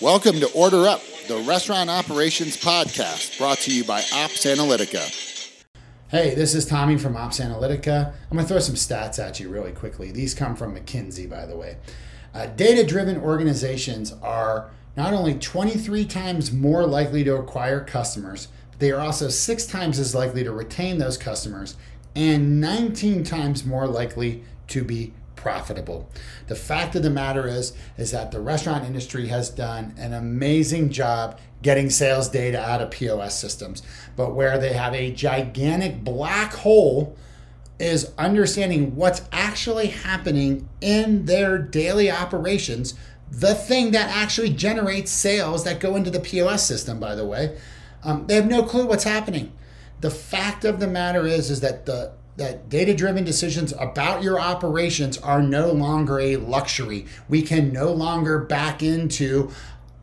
Welcome to Order Up, the restaurant operations podcast brought to you by Ops Analytica. Hey, this is Tommy from Ops Analytica. I'm going to throw some stats at you really quickly. These come from McKinsey, by the way. Uh, Data driven organizations are not only 23 times more likely to acquire customers, but they are also six times as likely to retain those customers and 19 times more likely to be profitable. The fact of the matter is is that the restaurant industry has done an amazing job getting sales data out of POS systems, but where they have a gigantic black hole is understanding what's actually happening in their daily operations, the thing that actually generates sales that go into the POS system, by the way. Um, they have no clue what's happening. The fact of the matter is, is that the that data driven decisions about your operations are no longer a luxury. We can no longer back into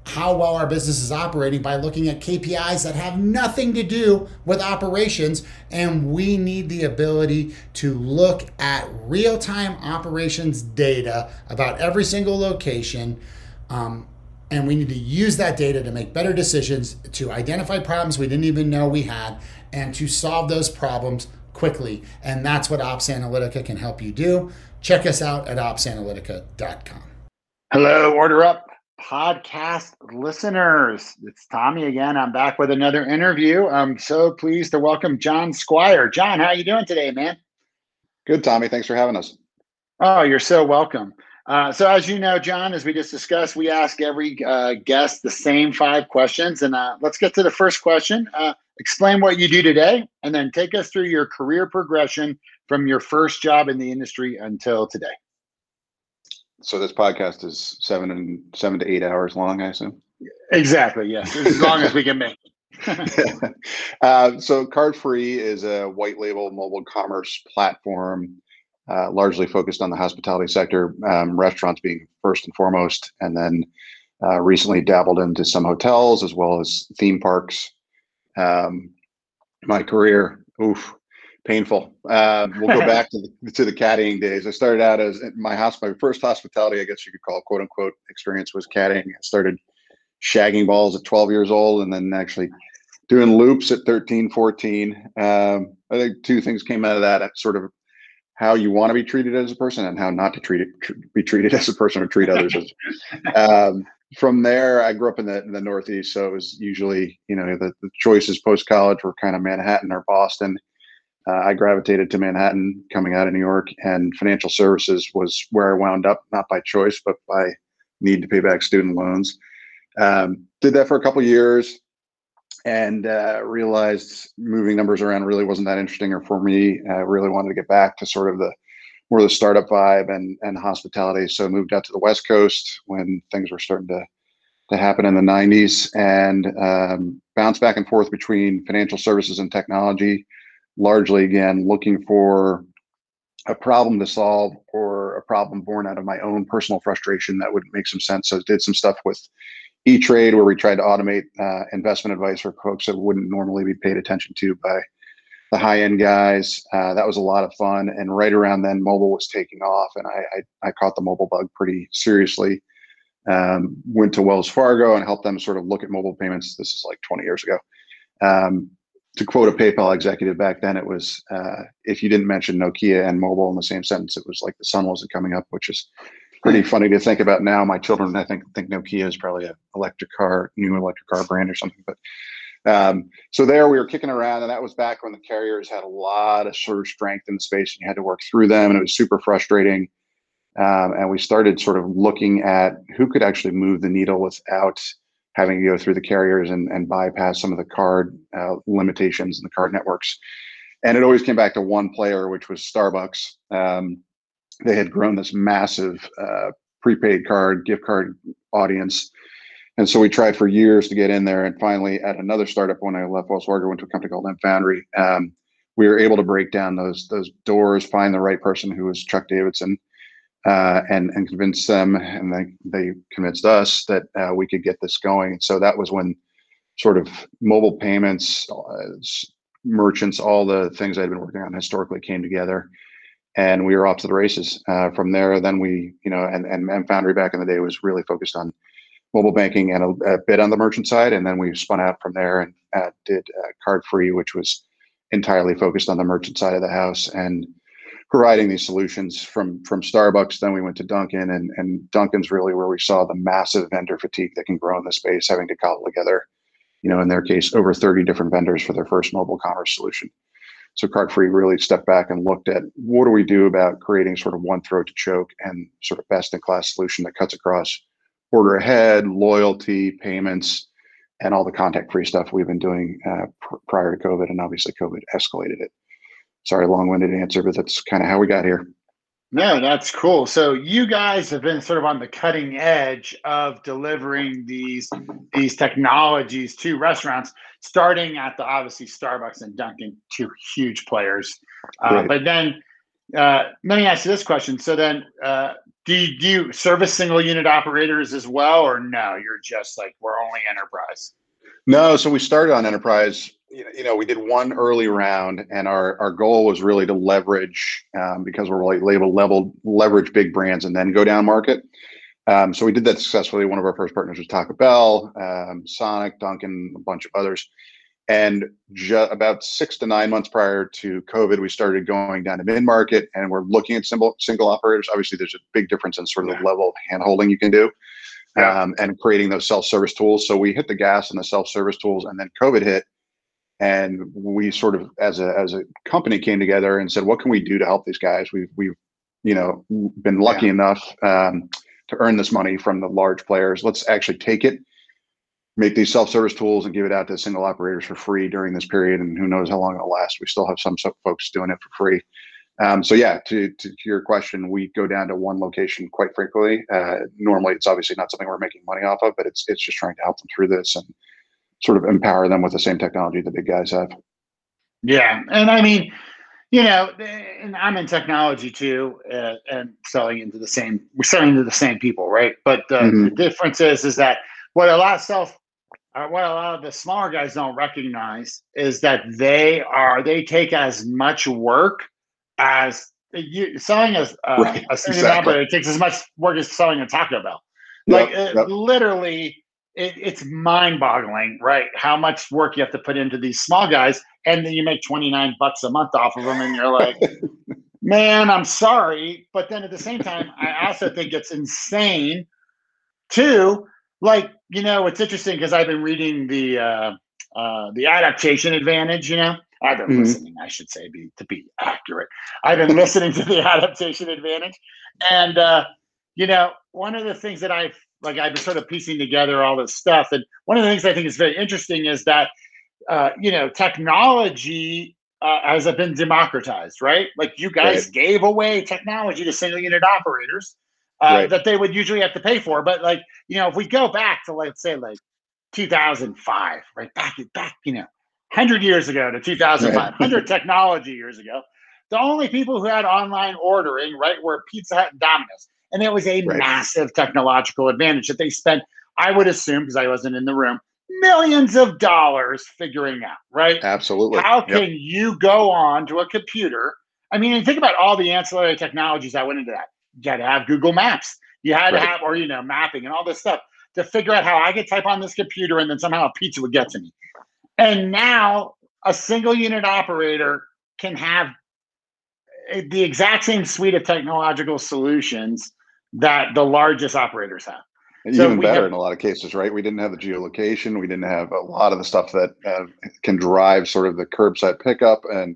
how well our business is operating by looking at KPIs that have nothing to do with operations. And we need the ability to look at real time operations data about every single location. Um, and we need to use that data to make better decisions, to identify problems we didn't even know we had, and to solve those problems quickly. And that's what Ops Analytica can help you do. Check us out at opsanalytica.com. Hello, Order Up podcast listeners. It's Tommy again. I'm back with another interview. I'm so pleased to welcome John Squire. John, how are you doing today, man? Good, Tommy. Thanks for having us. Oh, you're so welcome. Uh, so, as you know, John, as we just discussed, we ask every uh, guest the same five questions. And uh, let's get to the first question. Explain what you do today, and then take us through your career progression from your first job in the industry until today. So this podcast is seven and seven to eight hours long, I assume. Exactly. Yes, as long as we can make. uh, so CardFree is a white label mobile commerce platform, uh, largely focused on the hospitality sector, um, restaurants being first and foremost, and then uh, recently dabbled into some hotels as well as theme parks um, my career, oof, painful. Uh, we'll go back to the, to the caddying days. I started out as my house, my first hospitality, I guess you could call it, quote unquote experience was caddying. I started shagging balls at 12 years old and then actually doing loops at 13, 14. Um, I think two things came out of that. Sort of how you want to be treated as a person and how not to treat it, tr- be treated as a person or treat others as. Um, from there, I grew up in the, in the Northeast, so it was usually, you know, the, the choices post college were kind of Manhattan or Boston. Uh, I gravitated to Manhattan coming out of New York, and financial services was where I wound up, not by choice, but by need to pay back student loans. Um, did that for a couple years and uh, realized moving numbers around really wasn't that interesting or for me. I really wanted to get back to sort of the more the startup vibe and and hospitality. So moved out to the West Coast when things were starting to to happen in the 90s and um, bounced back and forth between financial services and technology, largely again looking for a problem to solve or a problem born out of my own personal frustration that would make some sense. So did some stuff with E-Trade where we tried to automate uh, investment advice for folks that wouldn't normally be paid attention to by the high end guys. Uh, that was a lot of fun. And right around then, mobile was taking off, and I I, I caught the mobile bug pretty seriously. Um, went to Wells Fargo and helped them sort of look at mobile payments. This is like 20 years ago. Um, to quote a PayPal executive back then, it was uh, if you didn't mention Nokia and mobile in the same sentence, it was like the sun wasn't coming up, which is pretty funny to think about now. My children, I think, think Nokia is probably an electric car, new electric car brand or something. But um, so there we were kicking around, and that was back when the carriers had a lot of sort of strength in the space, and you had to work through them, and it was super frustrating. Um, and we started sort of looking at who could actually move the needle without having to go through the carriers and, and bypass some of the card uh, limitations in the card networks. And it always came back to one player, which was Starbucks. Um, they had grown this massive uh, prepaid card, gift card audience and so we tried for years to get in there. And finally, at another startup, when I left Wells Fargo, went to a company called mFoundry. Um, we were able to break down those those doors, find the right person who was Chuck Davidson, uh, and and convince them, and they they convinced us that uh, we could get this going. And so that was when sort of mobile payments, uh, merchants, all the things I'd been working on historically came together, and we were off to the races. Uh, from there, then we, you know, and and mFoundry back in the day was really focused on mobile banking and a, a, bit on the merchant side, and then we spun out from there and uh, did uh, CardFree, which was entirely focused on the merchant side of the house and providing these solutions from from Starbucks. Then we went to Dunkin', and and Dunkin's really where we saw the massive vendor fatigue that can grow in the space, having to cobble together, you know, in their case, over 30 different vendors for their first mobile commerce solution. So Cardfree really stepped back and looked at what do we do about creating sort of one throat to choke and sort of best in class solution that cuts across order ahead, loyalty, payments, and all the contact free stuff we've been doing uh, pr- prior to COVID. And obviously, COVID escalated it. Sorry, long winded answer, but that's kind of how we got here. No, that's cool. So you guys have been sort of on the cutting edge of delivering these these technologies to restaurants, starting at the obviously Starbucks and Dunkin', two huge players. Uh, but then, uh, let me ask you this question. So then, uh, do you, do you service single unit operators as well, or no? You're just like we're only enterprise. No, so we started on enterprise. You know, we did one early round, and our our goal was really to leverage um, because we're like label level leverage big brands and then go down market. Um, so we did that successfully. One of our first partners was Taco Bell, um, Sonic, Dunkin', a bunch of others. And ju- about six to nine months prior to COVID, we started going down to mid market, and we're looking at single single operators. Obviously, there's a big difference in sort of yeah. the level of handholding you can do, yeah. um, and creating those self service tools. So we hit the gas on the self service tools, and then COVID hit, and we sort of as a as a company came together and said, what can we do to help these guys? We've we've you know been lucky yeah. enough um, to earn this money from the large players. Let's actually take it make these self-service tools and give it out to single operators for free during this period and who knows how long it'll last. We still have some folks doing it for free. Um, so yeah to, to, your question we go down to one location quite frequently. Uh, normally it's obviously not something we're making money off of but it's it's just trying to help them through this and sort of empower them with the same technology the big guys have. Yeah and i mean you know and i'm in technology too uh, and selling into the same we're selling to the same people right? But uh, mm-hmm. the difference is is that what a lot of self uh, what a lot of the smaller guys don't recognize is that they are they take as much work as you selling as uh, right, a exactly. It takes as much work as selling a Taco Bell. Like yep, yep. literally, it, it's mind-boggling, right? How much work you have to put into these small guys, and then you make twenty-nine bucks a month off of them, and you're like, man, I'm sorry, but then at the same time, I also think it's insane, too like you know it's interesting because i've been reading the uh, uh, the adaptation advantage you know? I've been mm-hmm. listening i should say be, to be accurate. I've been listening to the adaptation advantage. And uh, you know one of the things that i've like i've been sort of piecing together all this stuff and one of the things i think is very interesting is that uh, you know technology uh, has been democratized right? Like you guys right. gave away technology to single unit operators uh, right. that they would usually have to pay for. But like, you know, if we go back to let's say like 2005, right back back, you know, 100 years ago to 2005, right. 100 technology years ago, the only people who had online ordering, right, were Pizza Hut and Domino's. And it was a right. massive technological advantage that they spent, I would assume, because I wasn't in the room, millions of dollars figuring out, right? Absolutely. How can yep. you go on to a computer? I mean, think about all the ancillary technologies that went into that you had to have Google Maps. You had right. to have, or you know, mapping and all this stuff to figure out how I could type on this computer and then somehow a pizza would get to me. And now a single unit operator can have the exact same suite of technological solutions that the largest operators have. And so even better have, in a lot of cases, right? We didn't have the geolocation. We didn't have a lot of the stuff that uh, can drive sort of the curbside pickup and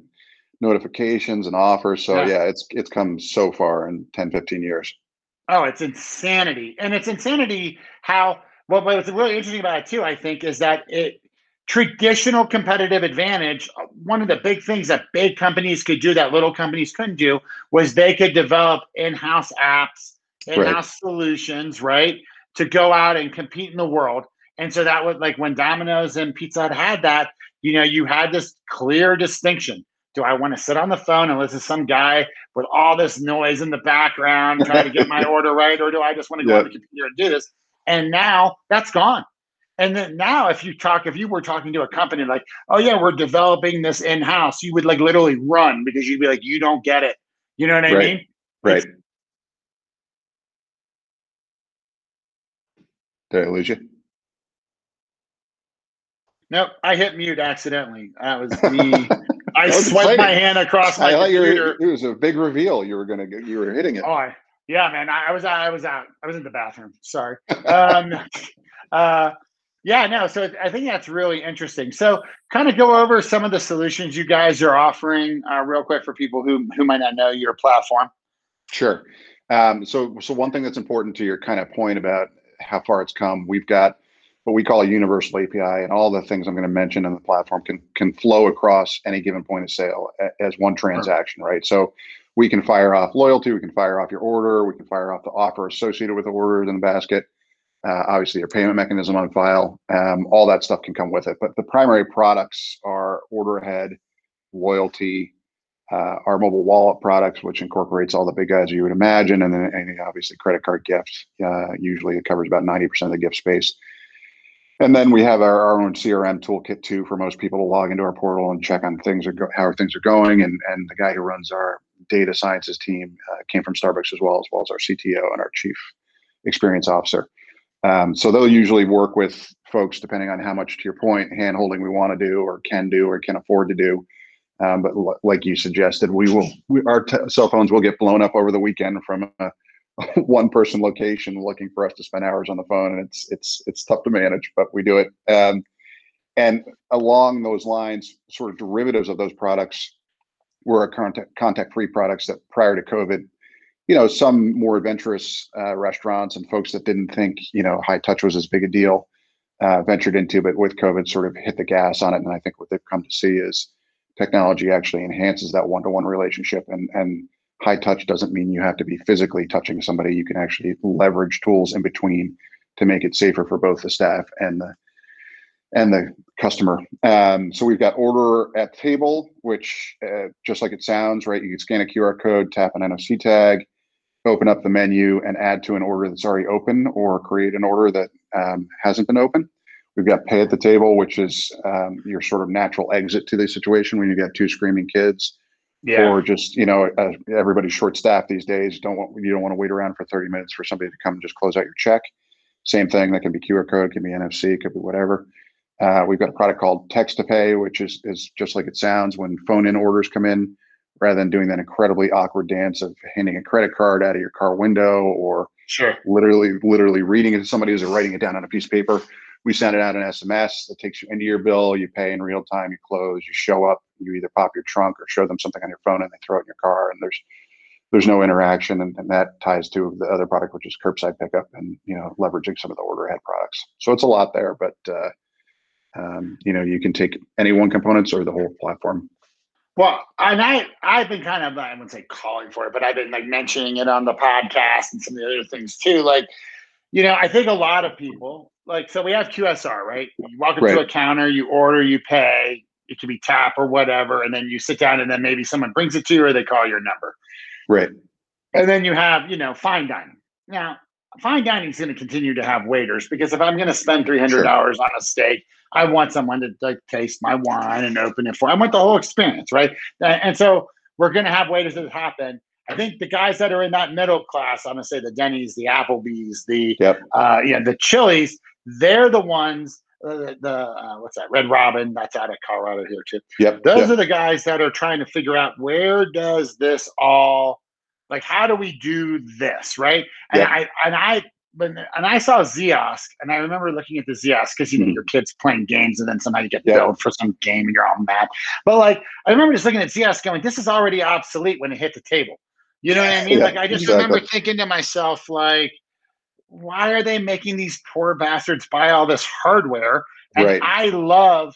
notifications and offers. So yeah. yeah, it's it's come so far in 10, 15 years. Oh, it's insanity. And it's insanity how well what's really interesting about it too, I think, is that it traditional competitive advantage, one of the big things that big companies could do that little companies couldn't do was they could develop in-house apps, in-house right. solutions, right? To go out and compete in the world. And so that was like when Domino's and Pizza Hut had that, you know, you had this clear distinction do I want to sit on the phone and listen to some guy with all this noise in the background trying to get my order right, or do I just want to go yep. on the computer and do this? And now that's gone. And then now, if you talk, if you were talking to a company like, oh yeah, we're developing this in house, you would like literally run because you'd be like, you don't get it. You know what I right. mean? Right. Did I lose you? Nope, I hit mute accidentally. That was me. I swiped my hand across my I thought you computer. were, it was a big reveal. You were gonna get, you were hitting it. Oh, I, yeah, man. I, I was I was out. I was in the bathroom. Sorry. Um, uh, yeah, no. So I think that's really interesting. So, kind of go over some of the solutions you guys are offering, uh, real quick, for people who who might not know your platform. Sure. Um, so, so one thing that's important to your kind of point about how far it's come, we've got what we call a universal API, and all the things I'm going to mention in the platform can can flow across any given point of sale as one transaction, right? So, we can fire off loyalty, we can fire off your order, we can fire off the offer associated with the order in the basket. Uh, obviously, your payment mechanism on file, um, all that stuff can come with it. But the primary products are order ahead, loyalty, uh, our mobile wallet products, which incorporates all the big guys you would imagine, and then and obviously credit card gifts. Uh, usually, it covers about ninety percent of the gift space. And then we have our, our own CRM toolkit too for most people to log into our portal and check on things are go- how things are going. And and the guy who runs our data sciences team uh, came from Starbucks as well as well as our CTO and our chief experience officer. Um, so they'll usually work with folks depending on how much, to your point, hand holding we want to do or can do or can afford to do. Um, but l- like you suggested, we will we, our t- cell phones will get blown up over the weekend from a, one person location looking for us to spend hours on the phone, and it's it's it's tough to manage, but we do it. Um, and along those lines, sort of derivatives of those products were a contact contact free products that prior to COVID, you know, some more adventurous uh, restaurants and folks that didn't think you know high touch was as big a deal uh, ventured into, but with COVID, sort of hit the gas on it. And I think what they've come to see is technology actually enhances that one-to-one relationship and and high touch doesn't mean you have to be physically touching somebody. You can actually leverage tools in between to make it safer for both the staff and the and the customer. Um, so we've got order at table which uh, just like it sounds right? You can scan a qr code tap an nfc tag open up the menu and add to an order that's already open or create an order that um, hasn't been open. We've got pay at the table, which is um, your sort of natural exit to the situation when you've got two screaming kids, or just you know uh, everybody's short staffed these days. Don't want you don't want to wait around for thirty minutes for somebody to come and just close out your check. Same thing. That can be QR code, can be NFC, could be whatever. Uh, we've got a product called Text to Pay, which is is just like it sounds. When phone in orders come in, rather than doing that incredibly awkward dance of handing a credit card out of your car window or Sure. literally literally reading it to somebody as they're writing it down on a piece of paper. We send it out an SMS that takes you into your bill. You pay in real time. You close. You show up. You either pop your trunk or show them something on your phone, and they throw it in your car. And there's there's no interaction, and, and that ties to the other product, which is curbside pickup, and you know leveraging some of the order ahead products. So it's a lot there, but uh, um, you know you can take any one components or the whole platform. Well, and I I've been kind of I wouldn't say calling for it, but I've been like mentioning it on the podcast and some of the other things too. Like, you know, I think a lot of people like so we have QSR, right? You walk up to a counter, you order, you pay. It can be tap or whatever, and then you sit down, and then maybe someone brings it to you, or they call your number, Right. and then you have you know fine dining. Now, fine dining is going to continue to have waiters because if I'm going to spend three hundred dollars on a steak, I want someone to like taste my wine and open it for. I want the whole experience, right? And so we're going to have waiters that happen. I think the guys that are in that middle class, I'm going to say the Denny's, the Applebee's, the Yep. uh, yeah, the Chili's, they're the ones. Uh, the the, uh, what's that? Red Robin. That's out of Colorado here too. Yep. Those yep. are the guys that are trying to figure out where does this all, like, how do we do this, right? And Yep. I and I when and I saw Ziosk, and I remember looking at the Ziosk because you know Mhm. your kids playing games, and then somehow you get Yep. billed for some game, and you're all mad. But like, I remember just looking at Ziosk, going, "This is already obsolete when it hit the table." You know what I mean? Yeah, like, I just exactly. remember thinking to myself, like, why are they making these poor bastards buy all this hardware? And Right. I love,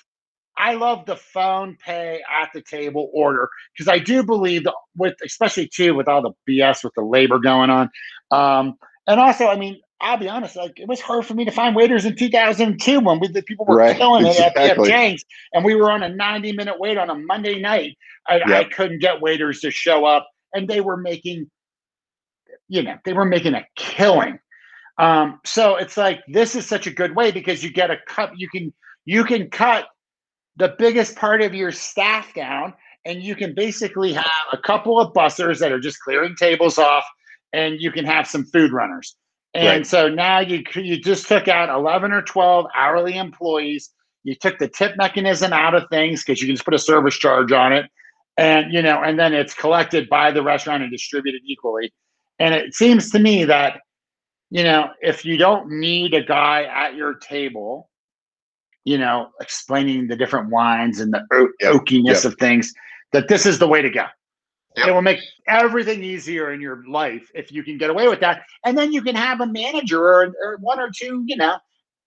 I love the phone pay at the table order because I do believe that with, especially too, with all the BS with the labor going on, um, and also, I mean, I'll be honest, like it was hard for me to find waiters in 2002 when we, the people were Right, killing it at exactly. PF Chang's, and we were on a 90 minute wait on a Monday night. I, I couldn't get waiters to show up, and they were making, you know, they were making a killing. Um, so it's like this is such a good way because you get a cut. You can you can cut the biggest part of your staff down, and you can basically have a couple of bussers that are just clearing tables off, and you can have some food runners. And right. so now you you just took out 11 or 12 hourly employees. You took the tip mechanism out of things because you can just put a service charge on it, and you know, and then it's collected by the restaurant and distributed equally. And it seems to me that you know, if you don't need a guy at your table, you know, explaining the different wines and the yep. oakiness yep. of things, that this is the way to go. Yep. It will make everything easier in your life if you can get away with that. And then you can have a manager or, or one or two, you know,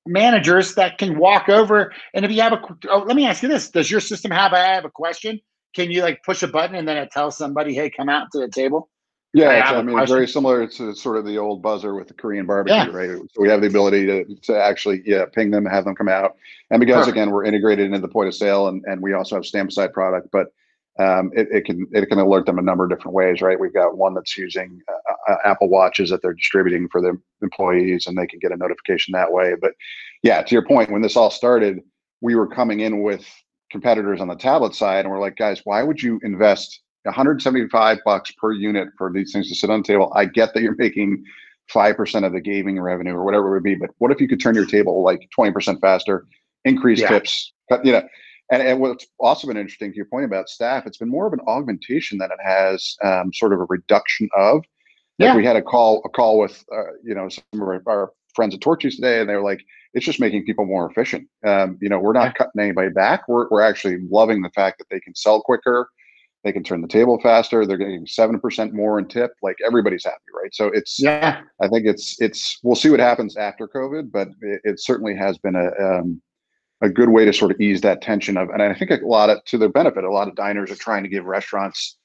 managers that can walk over. And if you have a, oh, let me ask you this: Does your system have? I have a question. Can you like push a button and then it tells somebody, "Hey, come out to the table"? Yeah, I, I mean, it's very similar to sort of the old buzzer with the Korean barbecue, yeah. right? So we have the ability to, to actually, yeah, ping them, and have them come out. And because Perfect. again, we're integrated into the point of sale and, and we also have stamp side product, but um, it, it, can it can alert them a number of different ways, right? We've got one that's using uh, uh, Apple Watches that they're distributing for their employees, and they can get a notification that way. But yeah, to your point, when this all started, we were coming in with competitors on the tablet side, and we're like, guys, why would you invest 175 bucks per unit for these things to sit on the table? I get that you're making five percent of the gaming revenue or whatever it would be, but what if you could turn your table like 20 percent faster, increase yeah. tips, you know? And, and what's also been interesting to your point about staff, it's been more of an augmentation than it has um, sort of a reduction of. Like yeah. we had a call a call with uh, you know some of our, our friends at Torchy's today, and they were like, it's just making people more efficient. Um, you know, we're not cutting anybody back. We're we're actually loving the fact that they can sell quicker, they can turn the table faster. They're getting seven percent more in tip. Like everybody's happy, right? So it's yeah. I think it's it's we'll see what happens after COVID, but it, it certainly has been a um, a good way to sort of ease that tension of, and I think a lot of to their benefit, a lot of diners are trying to give restaurants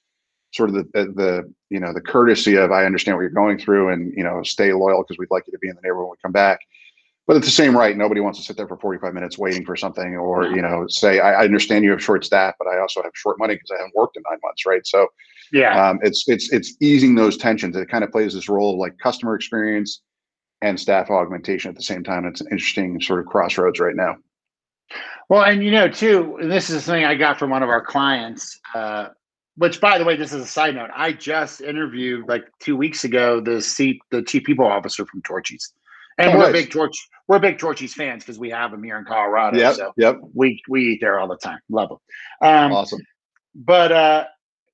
sort of the, the, the you know the courtesy of I understand what you're going through, and you know stay loyal because we'd like you to be in the neighborhood when we come back. But it's the same right. Nobody wants to sit there for 45 minutes waiting for something, or you know, say I, I understand you have short staff, but I also have short money because I haven't worked in nine months, right? So, yeah, um, it's it's it's easing those tensions. It kind of plays this role of like customer experience and staff augmentation at the same time. It's an interesting sort of crossroads right now. Well, and you know, too, and this is something I got from one of our clients. Uh, which, by the way, this is a side note. I just interviewed like two weeks ago the seat, the chief people officer from Torchy's, and we're big Torch, we're big Torchy's fans because we have them here in Colorado. Yep, so yep. We we eat there all the time. Love them. Um, awesome. But uh,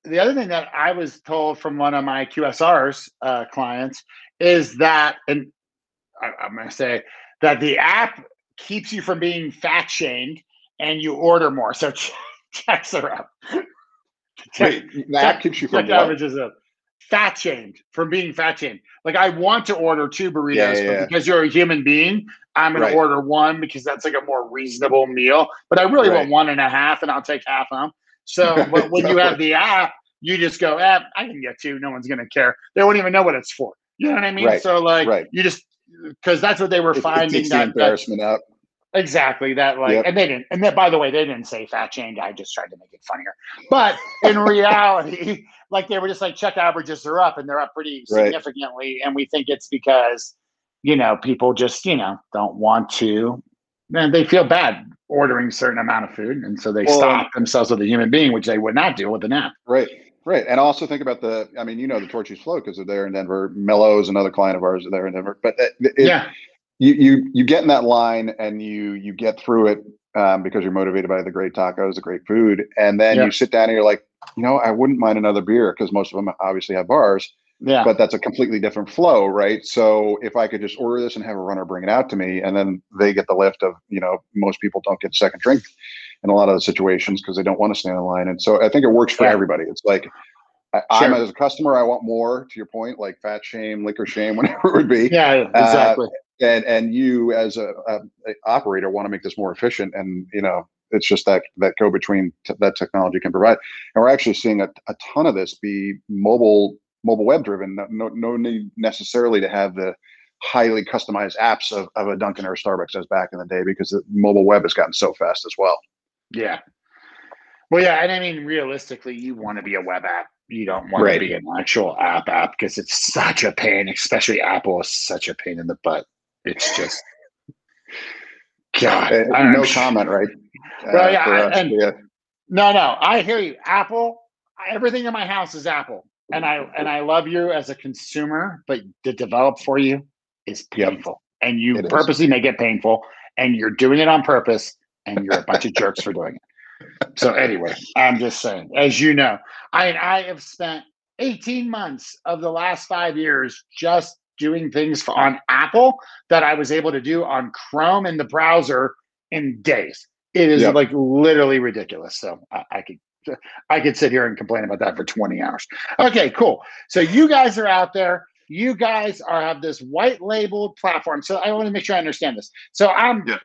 the other thing that I was told from one of my QSR's uh, clients is that, and I, I'm going to say that the app keeps you from being fat shamed and you order more. So checks are up. Wait, that keeps you from check averages up. Fat shamed from being fat shamed. Like I want to order two burritos, yeah, yeah, yeah. because you're a human being, I'm gonna right. order one because that's like a more reasonable meal. But I really right. want one and a half, and I'll take half of them. So, but when you have the app, you just go, eh, I can get two. No one's gonna care. They won't even know what it's for. You know what I mean? Right. So like, you just because that's what they were it, finding. It that, embarrassment that, Exactly that, like, yep. and they didn't. And then, by the way, they didn't say fat change. I just tried to make it funnier. But in reality, like they were just like check averages are up, and they're up pretty significantly. Right. And we think it's because you know people just you know don't want to, and they feel bad ordering certain amount of food, and so they well, stop themselves with a human being, which they would not do with an app. Right. Right. And also think about the, I mean, you know, the Torchy's Flow because they're there in Denver. Mellows, another client of ours, are there in Denver. But it, it, yeah you you you get in that line and you you get through it um, because you're motivated by the great tacos, the great food, and then you sit down and you're like, you know, I wouldn't mind another beer because most of them obviously have bars. Yeah. But that's a completely different flow, right? So if I could just order this and have a runner bring it out to me, and then they get the lift of, you know, most people don't get second drink in a lot of the situations because they don't want to stand in line. And so I think it works for yeah. everybody. It's like I, am as a customer, I want more. To your point, like fat shame, liquor shame, whatever it would be. Yeah, exactly. Uh, and and you as a, a, a, operator want to make this more efficient and you know it's just that that go between t- that technology can provide. And we're actually seeing a, a ton of this be mobile mobile web driven no, no need necessarily to have the highly customized apps of, of a dunkin or a starbucks as back in the day because the mobile web has gotten so fast as well. Yeah. Well yeah and i mean realistically you want to be a web app. You don't want right. to be an actual app app because it's such a pain especially apple is such a pain in the butt it's just God. Uh, no comment, right? Uh, well, yeah, and, yeah. No, no, I hear you. Apple. Everything in my house is Apple, and I and I love you as a consumer, but to develop for you, is Yep. painful, and you It is. purposely make it painful, and you're doing it on purpose, and you're a bunch of jerks for doing it. So anyway, I'm just saying, as you know, I I have spent 18 months of the last five years just doing things for, on Apple that I was able to do on Chrome in the browser in days. It is Yep. like literally ridiculous. So I, I could I could sit here and complain about that for 20 hours. Okay, cool. So you guys are out there. You guys are have this white labeled platform. So I want to make sure I understand this. So I'm Yeah.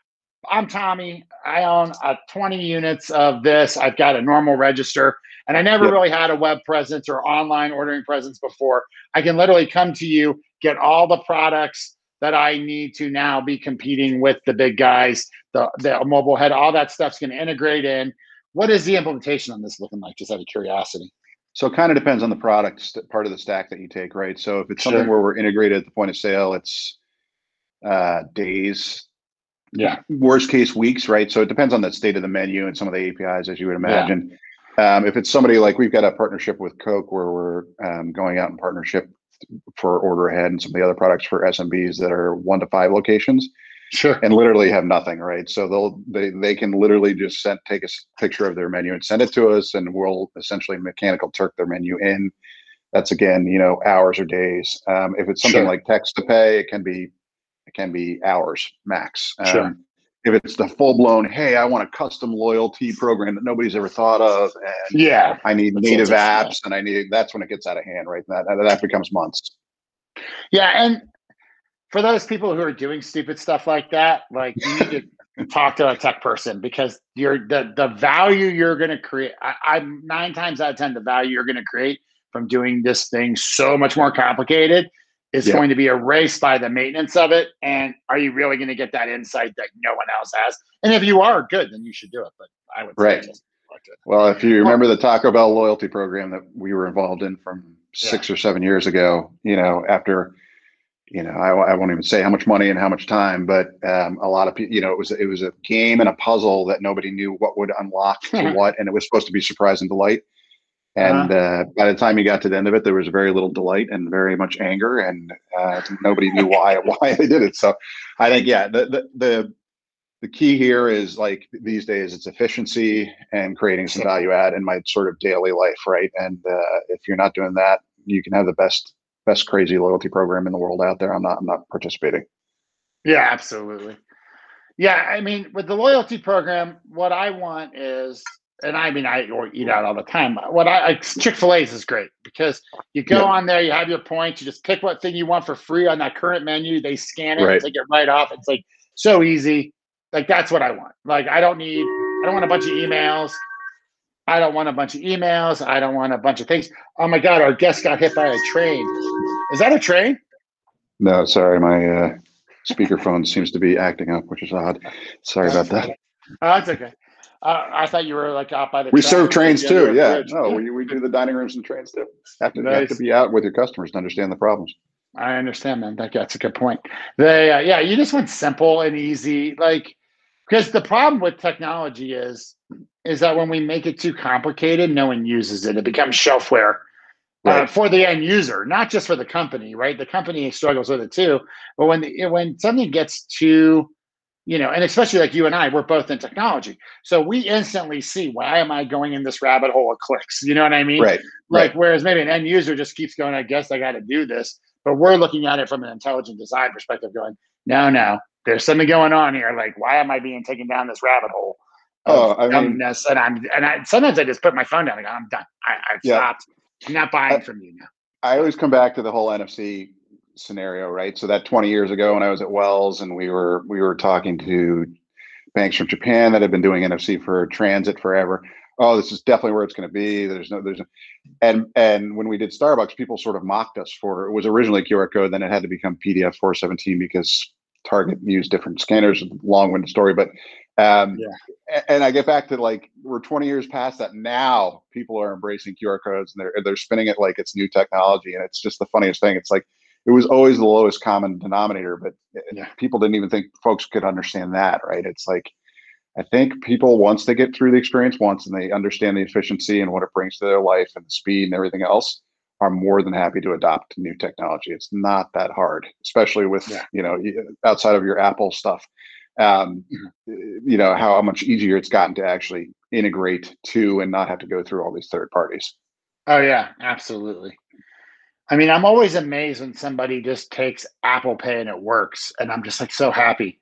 I'm Tommy. I own uh, 20 units of this. I've got a normal register, and I never Yep. really had a web presence or online ordering presence before. I can literally come to you, get all the products that I need to now be competing with the big guys, the the mobile head, all that stuff's going to integrate in. What is the implementation on this looking like? Just out of curiosity. So it kind of depends on the product part of the stack that you take, right? So if it's something where we're integrated at the point of sale, it's uh, days, Yeah. worst case weeks, right? So it depends on the state of the menu and some of the APIs, as you would imagine. Um, if it's somebody like we've got a partnership with Coke where we're um, going out in partnership for order ahead and some of the other products for SMBs that are one to five locations Sure. and literally have nothing, right? So they'll they they can literally just send take a picture of their menu and send it to us, and we'll essentially mechanical turk their menu in. That's again, you know, hours or days. Um, if it's something Sure. like text to pay, it can be it can be hours max. Um, Sure. If it's the full blown, hey, I want a custom loyalty program that nobody's ever thought of, and Yeah. I need native apps, and I need that's when it gets out of hand, right? That that becomes months. Yeah. And for those people who are doing stupid stuff like that, like you need to talk to a tech person because you're the the value you're going to create. I, I'm nine times out of ten, the value you're going to create from doing this thing so much more complicated is Yeah. going to be erased by the maintenance of it. And are you really going to get that insight that no one else has? And if you are good, then you should do it. But I would say Right. just. Well, if you remember the Taco Bell loyalty program that we were involved in from six or seven years ago, you know, after, you know, I, I won't even say how much money and how much time, but um, a lot of people, you know, it was it was a game and a puzzle that nobody knew what would unlock to what, and it was supposed to be surprise and delight. And uh, by the time you got to the end of it, there was very little delight and very much anger, and uh, nobody knew why why they did it. So, I think yeah, the the the the key here is like these days it's efficiency and creating some value add in my sort of daily life right? And uh, if you're not doing that you can have the best best crazy loyalty program in the world out there. I'm not i'm not participating. Yeah, absolutely. Yeah, I mean, with the loyalty program, what I want is, and I mean, I or eat out all the time. What I Chick Fil A's is great because you go Yeah. on there, you have your points, you just pick what thing you want for free on that current menu. They scan it, Right. take it right off. It's like so easy. Like that's what I want. Like I don't need, I don't want a bunch of emails. I don't want a bunch of emails. I don't want a bunch of things. Oh my God, our guest got hit by a train. Is that a train? no sorry my uh speakerphone seems to be acting up which is odd sorry about that Oh, that's okay. Uh, I thought you were like out by the. we serve trains the end of too yeah bridge. no we, we do the dining rooms and trains too have to, you have to be out with your customers to understand the problems I understand, man. That, that's a good point. They, uh, yeah, you just want simple and easy, like because the problem with technology is is that when we make it too complicated, no one uses it. It becomes shelfware uh, for the end user, not just for the company, right? The company struggles with it too. But when the, when something gets too, you know, and especially like you and I, we're both in technology, so we instantly see why am I going in this rabbit hole of clicks? You know what I mean? right Like, Right. whereas maybe an end user just keeps going, I guess I got to do this. But we're looking at it from an intelligent design perspective, going, no, no, there's something going on here. Like, why am I being taken down this rabbit hole? Oh, I mean- dumbness? and I'm, and I, sometimes I just put my phone down and go, I'm done. I, I've Yeah. stopped. I'm not buying I- from you now. I always come back to the whole NFC scenario, right? So that 20 years ago when I was at Wells and we were we were talking to banks from Japan that had been doing NFC for transit forever. Oh, this is definitely where it's going to be. There's no there's no, and and when we did Starbucks, people sort of mocked us for it was originally QR code, then it had to become PDF 417 because Target used different scanners. Long-winded story, but um, Yeah. And I get back to like we're 20 years past that now. People are embracing QR codes and they're they're spinning it like it's new technology, and it's just the funniest thing. It's like it was always the lowest common denominator, but Yeah. people didn't even think folks could understand that, right? It's like I think people once they get through the experience once and they understand the efficiency and what it brings to their life and the speed and everything else, are more than happy to adopt new technology. It's not that hard, especially with Yeah. you know outside of your Apple stuff. Um, eh, you know how much easier it's gotten to actually integrate to and not have to go through all these third parties. Oh yeah, absolutely. I mean, I'm always amazed when somebody just takes Apple Pay and it works, and I'm just like so happy.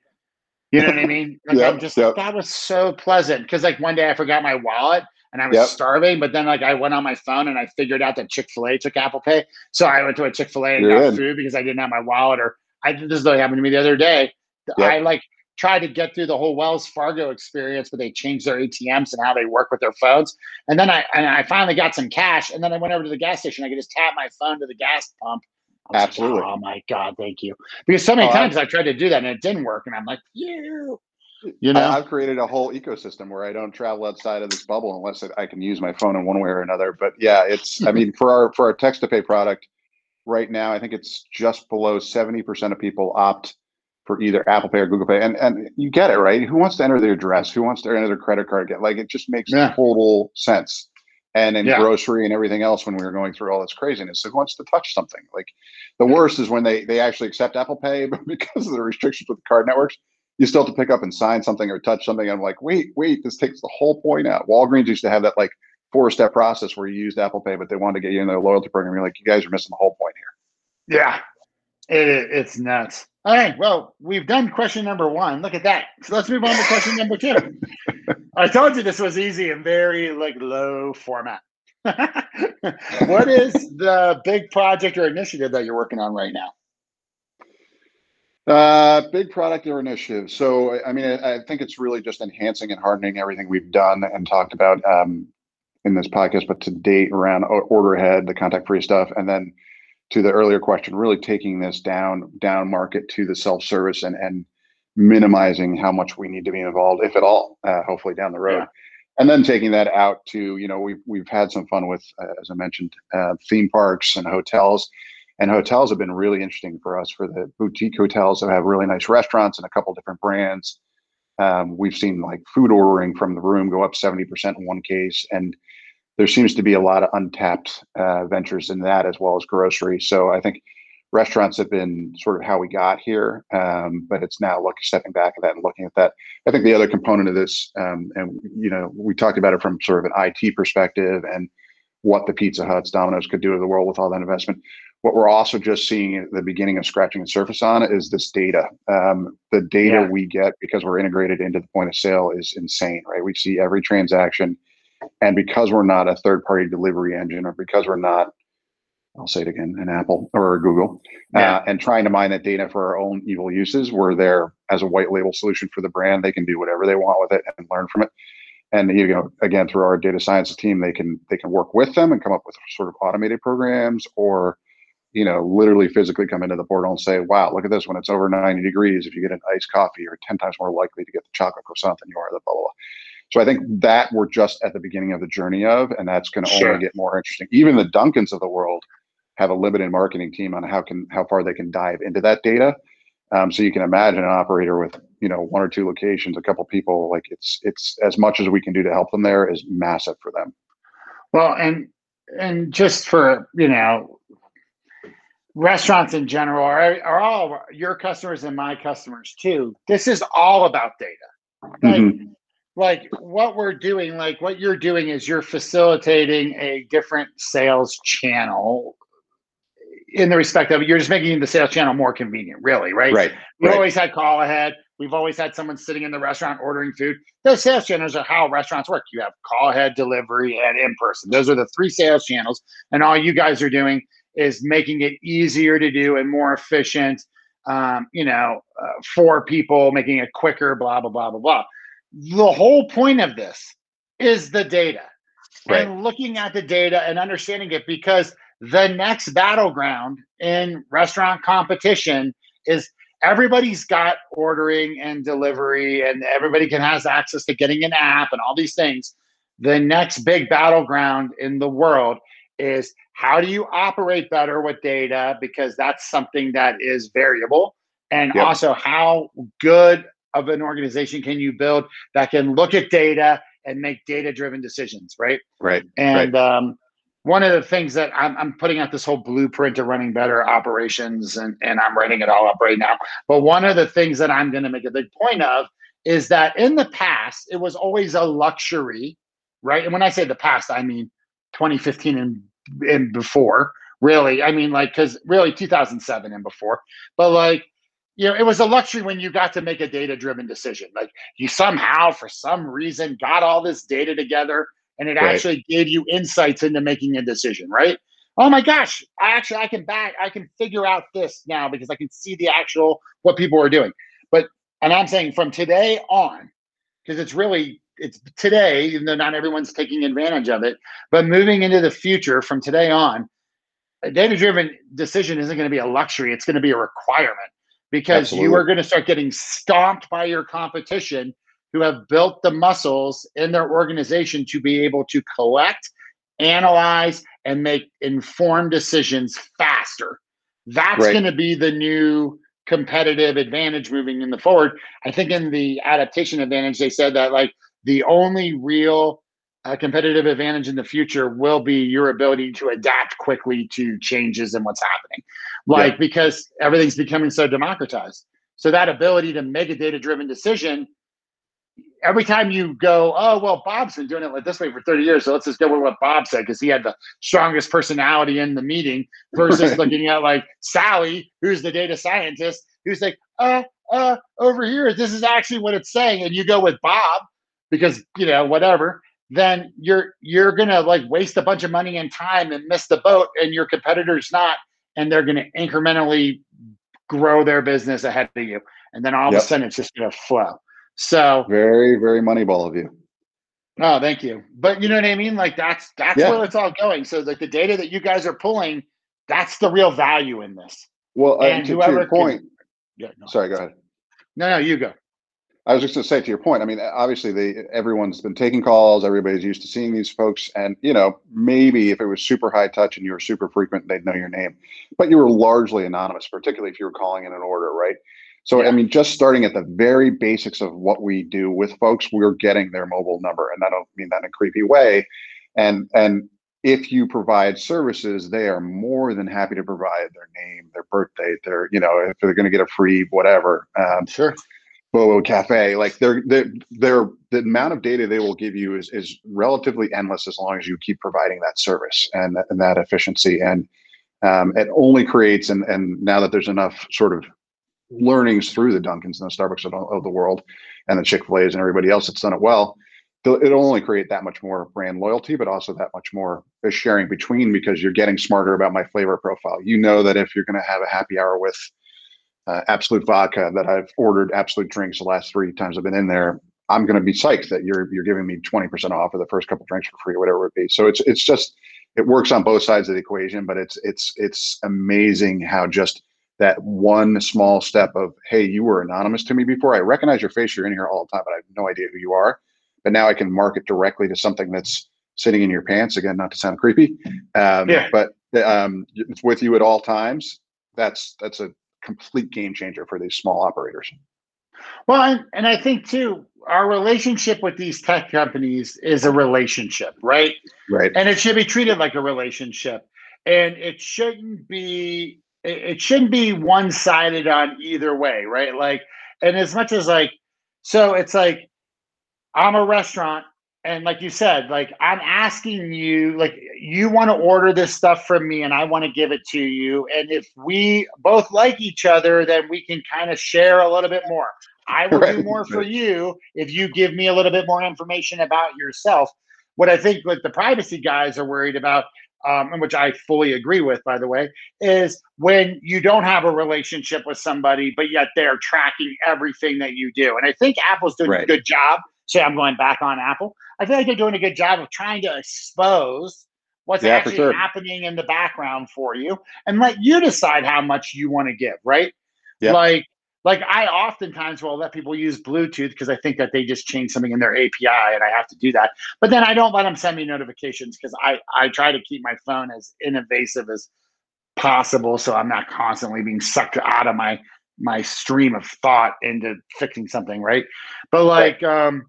You know what I mean? Like Yep, I'm just yep. like that was so pleasant because like one day I forgot my wallet and I was Yep. starving, but then like I went on my phone and I figured out that Chick Fil A took Apple Pay, so I went to a Chick Fil A and You're got in. food because I didn't have my wallet. Or I this is what happened to me the other day. I like tried to get through the whole Wells Fargo experience, but they changed their ATMs and how they work with their phones. And then I and I finally got some cash, and then I went over to the gas station. I could just tap my phone to the gas pump. Was like, Absolutely. oh my god, thank you. Because so many Oh, times I tried to do that and it didn't work, and I'm like, you, you know, I've created a whole ecosystem where I don't travel outside of this bubble unless I can use my phone in one way or another. But yeah, it's I mean for our for our text to pay product right now, I think it's just below seventy percent of people opt for either Apple Pay or Google Pay, and and you get it right. Who wants to enter their address? Who wants to enter their credit card? Get like it just makes Yeah. total sense. And in Yeah. grocery and everything else, when we were going through all this craziness, who wants to touch something? Like the worst is when they they actually accept Apple Pay, but because of the restrictions with the card networks, you still have to pick up and sign something or touch something. I'm like, wait, wait, this takes the whole point out. Walgreens used to have that like four step process where you used Apple Pay, but they wanted to get you in their loyalty program. You're like, you guys are missing the whole point here. yeah, it, it- it's nuts. All right, well, we've done question number one. Look at that. So let's move on to question number two. I told you this was easy and very like low format. what is the big project or initiative that you're working on right now? Uh, big product or initiative. So, I- I mean, I, I think it's really just enhancing and hardening everything we've done and talked about um, in this podcast, but to date around order ahead, the contact free stuff, and then to the earlier question, really taking this down down market to the self service and and minimizing how much we need to be involved, if at all, uh, hopefully down the road. Yeah. And then taking that out to, you know, we've we've had some fun with, uh, as I mentioned, uh, theme parks and hotels and hotels have been really interesting for us for the boutique hotels that have really nice restaurants and a couple different brands. Um, we've seen like food ordering from the room go up 70% in one case. And there seems to be a lot of untapped uh, ventures in that as well as grocery. So I think restaurants have been sort of how we got here, um, but it's now looking stepping back at that and looking at that. I think the other component of this, um, and you know, we talked about it from sort of an IT perspective and what the Pizza Huts, Domino's could do to the world with all that investment. What we're also just seeing at the beginning of scratching the surface on is this data. Um, the data Yeah. we get because we're integrated into the point of sale is insane, right? We see every transaction. And because we're not a third party delivery engine or because we're not, I'll say it again, an Apple or a Google, Yeah. uh, and trying to mine that data for our own evil uses, we're there as a white label solution for the brand. They can do whatever they want with it and learn from it and you know again through our data science team they can they can work with them and come up with sort of automated programs or you know literally physically come into the portal and say wow look at this when it's over 90 degrees if you get an iced coffee you're 10 times more likely to get the chocolate croissant than you are the blah blah blah so i think that we're just at the beginning of the journey of and that's going to Sure. only get more interesting even the Dunkin's of the world have a limited marketing team on how can how far they can dive into that data um, so you can imagine an operator with you know one or two locations, a couple people. Like it's it's as much as we can do to help them there is massive for them. Well, and and just for you know, restaurants in general are, are all your customers and my customers too. This is all about data. Like, Mhm. Like what we're doing, like what you're doing is you're facilitating a different sales channel in the respect of you're just making the sales channel more convenient, really, right? Right. We've right. always had call ahead. We've always had someone sitting in the restaurant ordering food. Those sales channels are how restaurants work. You have call ahead, delivery, and in person. Those are the three sales channels. And all you guys are doing is making it easier to do and more efficient, um, you know, uh, for people, making it quicker, blah, blah, blah, blah, blah. The whole point of this is the data Right. and looking at the data and understanding it because the next battleground in restaurant competition is everybody's got ordering and delivery and everybody can has access to getting an app and all these things the next big battleground in the world is how do you operate better with data because that's something that is variable and Yep. also how good of an organization can you build that can look at data and make data driven decisions right Right. and um, one of the things that I'm, I'm putting out this whole blueprint of running better operations and, and I'm writing it all up right now. But one of the things that I'm going to make a big point of is that in the past, it was always a luxury, right? And when I say the past, I mean 2015 and, and before, really. I mean, like, because really 2007 and before. But like, you know, it was a luxury when you got to make a data driven decision. Like, you somehow, for some reason, got all this data together and it right. actually gave you insights into making a decision, right? Oh my gosh, I actually I can back I can figure out this now because I can see the actual what people are doing. But and I'm saying from today on, because it's really it's today, even though not everyone's taking advantage of it, but moving into the future from today on, a data-driven decision isn't going to be a luxury, it's going to be a requirement because Absolutely. you are going to start getting stomped by your competition who have built the muscles in their organization to be able to collect, analyze, and make informed decisions faster. That's right. going to be the new competitive advantage moving in the forward. I think in the adaptation advantage, they said that like the only real uh, competitive advantage in the future will be your ability to adapt quickly to changes and what's happening. Like, yeah. because everything's becoming so democratized. So that ability to make a data driven decision every time you go, oh well, Bob's been doing it like this way for 30 years, so let's just go with what Bob said because he had the strongest personality in the meeting versus looking at like Sally, who's the data scientist, who's like, uh, uh, over here, this is actually what it's saying, and you go with Bob because you know whatever. Then you're you're gonna like waste a bunch of money and time and miss the boat, and your competitor's not, and they're gonna incrementally grow their business ahead of you, and then all yep. of a sudden it's just gonna flow. So very, very moneyball of you. Oh, thank you. But you know what I mean? Like that's that's yeah. where it's all going. So like the data that you guys are pulling, that's the real value in this. Well, uh, and to, to your point. Can, yeah. No, sorry, go ahead. No, no, you go. I was just going to say to your point. I mean, obviously, they everyone's been taking calls. Everybody's used to seeing these folks, and you know, maybe if it was super high touch and you were super frequent, they'd know your name. But you were largely anonymous, particularly if you were calling in an order, right? So, yeah. I mean, just starting at the very basics of what we do with folks, we're getting their mobile number, and I don't mean that in a creepy way. And and if you provide services, they are more than happy to provide their name, their birth date, their you know if they're going to get a free whatever. Um, sure. Bobo Cafe, like they're, they're, they're, the amount of data they will give you is, is relatively endless as long as you keep providing that service and, and that efficiency. And um, it only creates, and, and now that there's enough sort of learnings through the Dunkin's and the Starbucks of, of the world and the Chick fil A's and everybody else that's done it well, it'll only create that much more brand loyalty, but also that much more sharing between because you're getting smarter about my flavor profile. You know that if you're going to have a happy hour with uh, Absolut Vodka that I've ordered Absolut drinks the last three times I've been in there, I'm going to be psyched that you're you're giving me 20% off of the first couple drinks for free, or whatever it be. So it's it's just it works on both sides of the equation, but it's it's it's amazing how just that one small step of, hey, you were anonymous to me before. I recognize your face. You're in here all the time, but I have no idea who you are. But now I can market directly to something that's sitting in your pants. Again, not to sound creepy, um, yeah. but um, it's with you at all times. That's that's a complete game changer for these small operators. Well, and, and I think too, our relationship with these tech companies is a relationship, right? Right. And it should be treated like a relationship. And it shouldn't be it, shouldn't be one sided on either way, right? Like, and as much as like, so it's like, I'm a restaurant, and like you said, like I'm asking you, like you want to order this stuff from me, and I want to give it to you. And if we both like each other, then we can kind of share a little bit more. I will right. do more for you if you give me a little bit more information about yourself. What I think like the privacy guys are worried about um, which I fully agree with, by the way, is when you don't have a relationship with somebody, but yet they're tracking everything that you do. And I think Apple's doing right. a good job. Say I'm going back on Apple. I feel like they're doing a good job of trying to expose what's yeah, actually sure. happening in the background for you and let you decide how much you want to give, right? Yeah. Like like I oftentimes will let people use Bluetooth because I think that they just changed something in their API and I have to do that. But then I don't let them send me notifications because I, I try to keep my phone as invasive as possible so I'm not constantly being sucked out of my my stream of thought into fixing something, right? But like um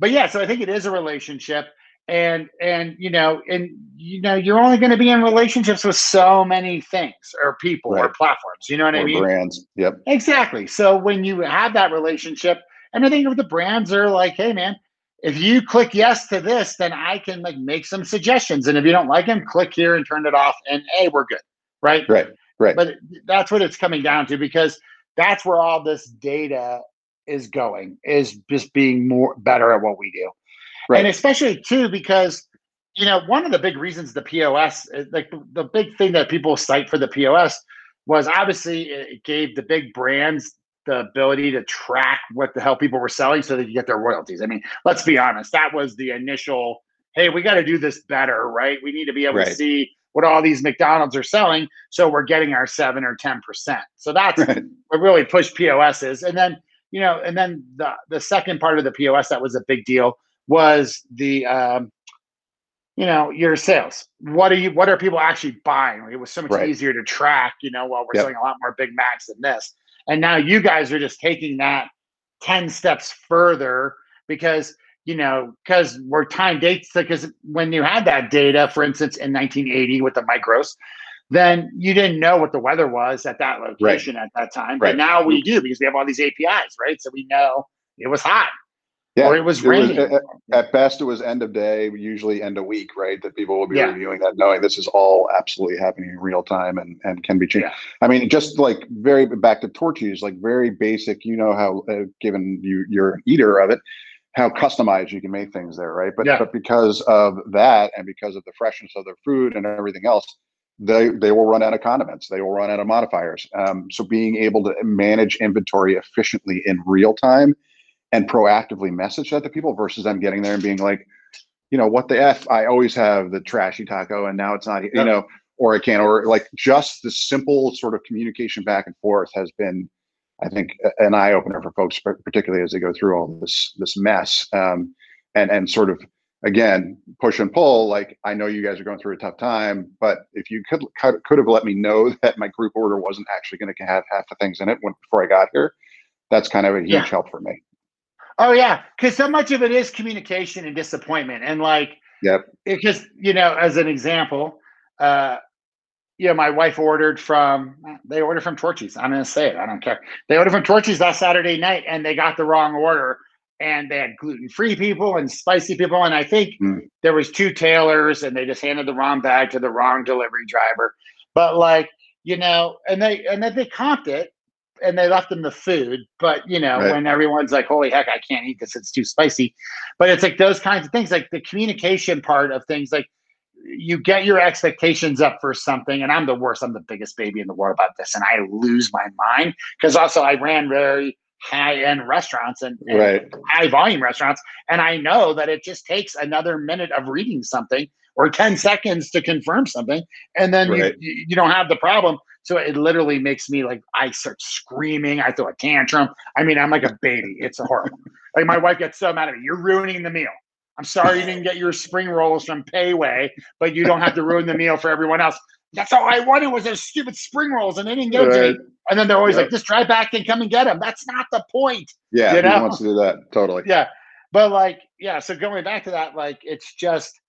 but yeah, so I think it is a relationship. and and you know and you know you're only going to be in relationships with so many things or people right. or platforms you know what or i mean brands yep exactly so when you have that relationship and i think the brands are like hey man if you click yes to this then i can like make some suggestions and if you don't like them click here and turn it off and hey we're good right right right but that's what it's coming down to because that's where all this data is going is just being more better at what we do Right. And especially too, because you know, one of the big reasons the POS, uh, like the, the big thing that people cite for the POS was obviously it gave the big brands the ability to track what the hell people were selling so they could get their royalties. I mean, let's be honest, that was the initial, hey, we got to do this better, right? We need to be able right. to see what all these McDonald's are selling, so we're getting our seven or ten percent. So that's right. what really pushed POS is. And then, you know, and then the the second part of the POS that was a big deal was the um, you know your sales what are you what are people actually buying it was so much right. easier to track you know while we're yep. selling a lot more big macs than this and now you guys are just taking that 10 steps further because you know because we're time dates because when you had that data for instance in 1980 with the Micros then you didn't know what the weather was at that location right. at that time but now we do because we have all these apis right so we know it was hot yeah, or it was raining. It was, at best, it was end of day, usually end of week, right? That people will be yeah. reviewing that, knowing this is all absolutely happening in real time and, and can be changed. Yeah. I mean, just like very back to Torchy's, like very basic. You know how, uh, given you you're an eater of it, how customized you can make things there, right? But yeah. but because of that and because of the freshness of their food and everything else, they they will run out of condiments. They will run out of modifiers. Um, so being able to manage inventory efficiently in real time and proactively message that to people versus them getting there and being like, you know, what the F? I always have the trashy taco and now it's not, you know, or I can't, or like just the simple sort of communication back and forth has been, I think, an eye opener for folks, particularly as they go through all this this mess, um, and and sort of again push and pull. Like I know you guys are going through a tough time, but if you could could have let me know that my group order wasn't actually going to have half the things in it when, before I got here, that's kind of a huge yeah. help for me. Oh yeah, because so much of it is communication and disappointment, and like, yep. Because you know, as an example, uh, you know, my wife ordered from they ordered from Torchy's. I'm gonna say it. I don't care. They ordered from Torchy's last Saturday night, and they got the wrong order. And they had gluten free people and spicy people, and I think mm. there was two tailors, and they just handed the wrong bag to the wrong delivery driver. But like, you know, and they and then they comped it, and they left them the food. But you know, right. when everyone's like, "Holy heck, I can't eat this; it's too spicy," but it's like those kinds of things, like the communication part of things, like you get your expectations up for something and i'm the worst i'm the biggest baby in the world about this and i lose my mind because also i ran very high end restaurants and, and right. high volume restaurants and i know that it just takes another minute of reading something or 10 seconds to confirm something and then right. you, you don't have the problem so it literally makes me like I start screaming. I throw a tantrum. I mean, I'm like a baby. It's horrible. like my wife gets so mad at me. You're ruining the meal. I'm sorry you didn't get your spring rolls from Pei Wei, but you don't have to ruin the meal for everyone else. That's all I wanted was those stupid spring rolls, and they didn't give right. to me. And then they're always like, "Just drive back and come and get them." That's not the point. Yeah, you know? wants to do that totally. Yeah, but like, yeah. So going back to that, like, it's just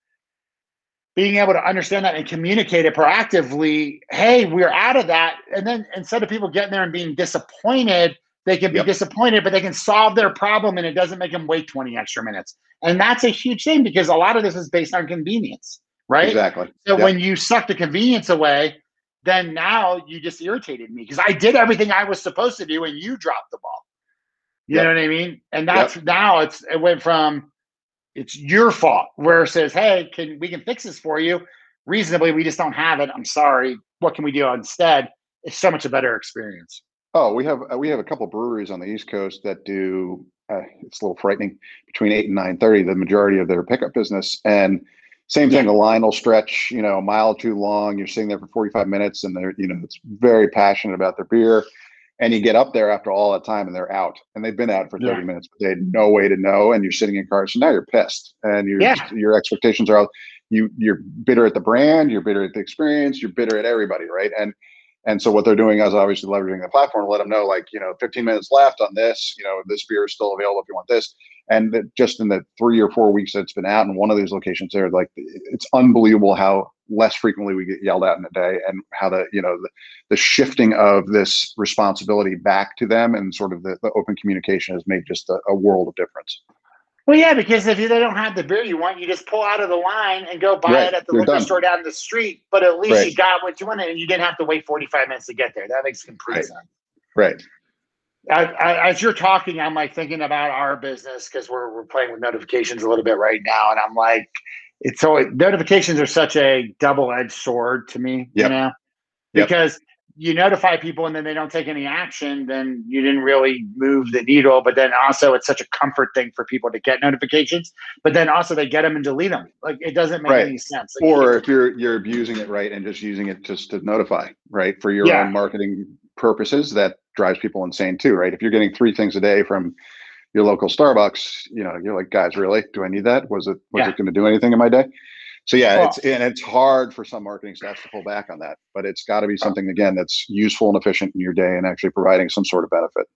being able to understand that and communicate it proactively hey we're out of that and then instead of people getting there and being disappointed they can be yep. disappointed but they can solve their problem and it doesn't make them wait 20 extra minutes and that's a huge thing because a lot of this is based on convenience right exactly so yep. when you suck the convenience away then now you just irritated me because i did everything i was supposed to do and you dropped the ball you yep. know what i mean and that's now it's it went from it's your fault. Where it says, "Hey, can we can fix this for you reasonably? We just don't have it. I'm sorry. What can we do instead?" It's so much a better experience. Oh, we have uh, we have a couple breweries on the East Coast that do. Uh, it's a little frightening between eight and nine thirty. The majority of their pickup business and same thing. The line will stretch, you know, a mile too long. You're sitting there for forty five minutes, and they're you know it's very passionate about their beer and you get up there after all that time and they're out and they've been out for 30 yeah. minutes but they had no way to know and you're sitting in cars so now you're pissed and your yeah. your expectations are out. you you're bitter at the brand you're bitter at the experience you're bitter at everybody right and And so what they're doing is obviously leveraging the platform to let them know, like, you know, 15 minutes left on this, you know, this beer is still available if you want this. And just in the three or four weeks that it's been out in one of these locations there, like it's unbelievable how less frequently we get yelled at in a day and how the, you know, the, the shifting of this responsibility back to them and sort of the, the open communication has made just a, a world of difference. Well, yeah, because if they don't have the beer you want, you just pull out of the line and go buy Right, it at the you're liquor done. store down the street. But at least Right. you got what you wanted, and you didn't have to wait forty five minutes to get there. That makes complete Right. sense. Right. I, I, as you're talking, I'm like thinking about our business because we're we're playing with notifications a little bit right now, and I'm like, it's so notifications are such a double edged sword to me, you Yep. know, Yep. You notify people and then they don't take any action, then you didn't really move the needle. But then also, it's such a comfort thing for people to get notifications, but then also they get them and delete them. Like it doesn't make Right. any sense. Like, Or if you're you're abusing it right and just using it just to notify, right, for your Yeah. own marketing purposes, that drives people insane too, right? If you're getting three things a day from your local Starbucks, you know, you're like, guys, really? Do I need that? Was it was Yeah. it going to do anything in my day? So yeah, it's and it's hard for some marketing staffs to pull back on that, but it's got to be something again that's useful and efficient in your day and actually providing some sort of benefit.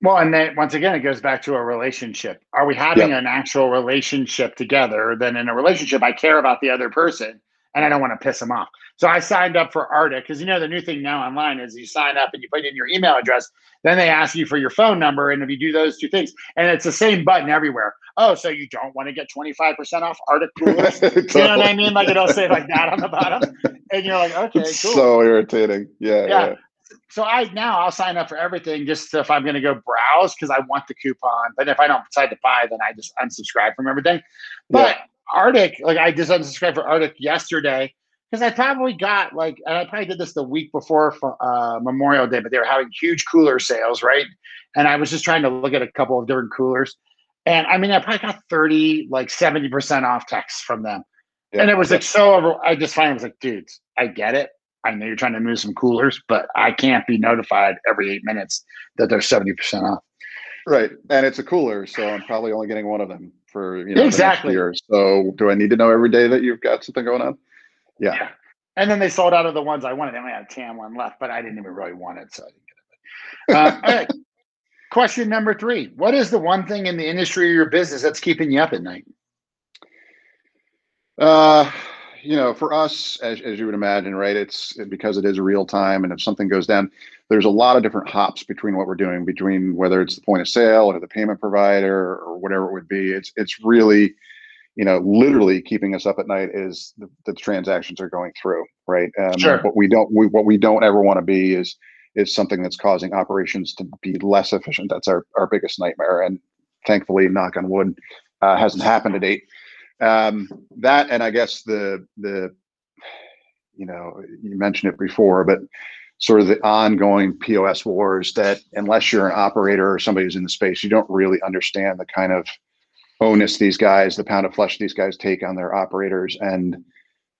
Well, and then once again, it goes back to a relationship. Are we having an actual relationship together? Then in a relationship, I care about the other person and I don't want to piss them off. So I signed up for RTIC because you know the new thing now online is you sign up and you put in your email address, then they ask you for your phone number, and if you do those two things, and it's the same button everywhere. Oh, so you don't want to get twenty five percent off RTIC coolers? You know what I mean? Like it'll say like that on the bottom, and you're like, okay, It's cool. so irritating. Yeah, Yeah. yeah. so I now I'll sign up for everything just if I'm going to go browse because I want the coupon. But if I don't decide to buy, then I just unsubscribe from everything. But RTIC, like I just unsubscribed for RTIC yesterday because I probably got like and I probably did this the week before for, uh, Memorial Day, but they were having huge cooler sales, right? And I was just trying to look at a couple of different coolers, and I mean I probably got thirty, like seventy percent off texts from them. And it was like so over. I just finally was like, dudes, I get it. I know you're trying to move some coolers, but I can't be notified every eight minutes that they're 70% off. Right. And it's a cooler, so I'm probably only getting one of them for you know Exactly. year. So do I need to know every day that you've got something going on? Yeah. And then they sold out of the ones I wanted. They only had a tan one left, but I didn't even really want it. So I didn't get it. Um, all right. Question number three What is the one thing in the industry or your business that's keeping you up at night? Uh, you know, for us, as, as you would imagine, right, it's because it is real time, and if something goes down, there's a lot of different hops between what we're doing, between whether it's the point of sale or the payment provider or whatever it would be. It's it's really, you know, literally keeping us up at night is the, the transactions are going through, right? Um, Sure. What we don't, we, what we don't ever want to be is is something that's causing operations to be less efficient. That's our our biggest nightmare, and thankfully, knock on wood, uh, hasn't happened to date um, that and i guess the the you know you mentioned it before but sort of the ongoing pos wars that unless you're an operator or somebody who's in the space you don't really understand the kind of onus these guys the pound of flesh these guys take on their operators and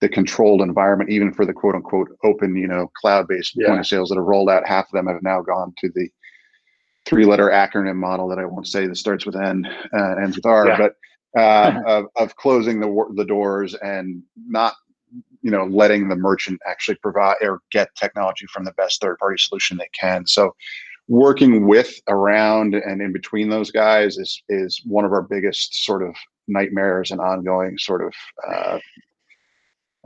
the controlled environment even for the quote unquote open you know cloud based Yeah. point of sales that have rolled out half of them have now gone to the three letter acronym model that i won't say that starts with n uh, ends with r Yeah. but uh, of, of closing the the doors and not you know letting the merchant actually provide or get technology from the best third party solution they can. So working with around and in between those guys is is one of our biggest sort of nightmares and ongoing sort of uh,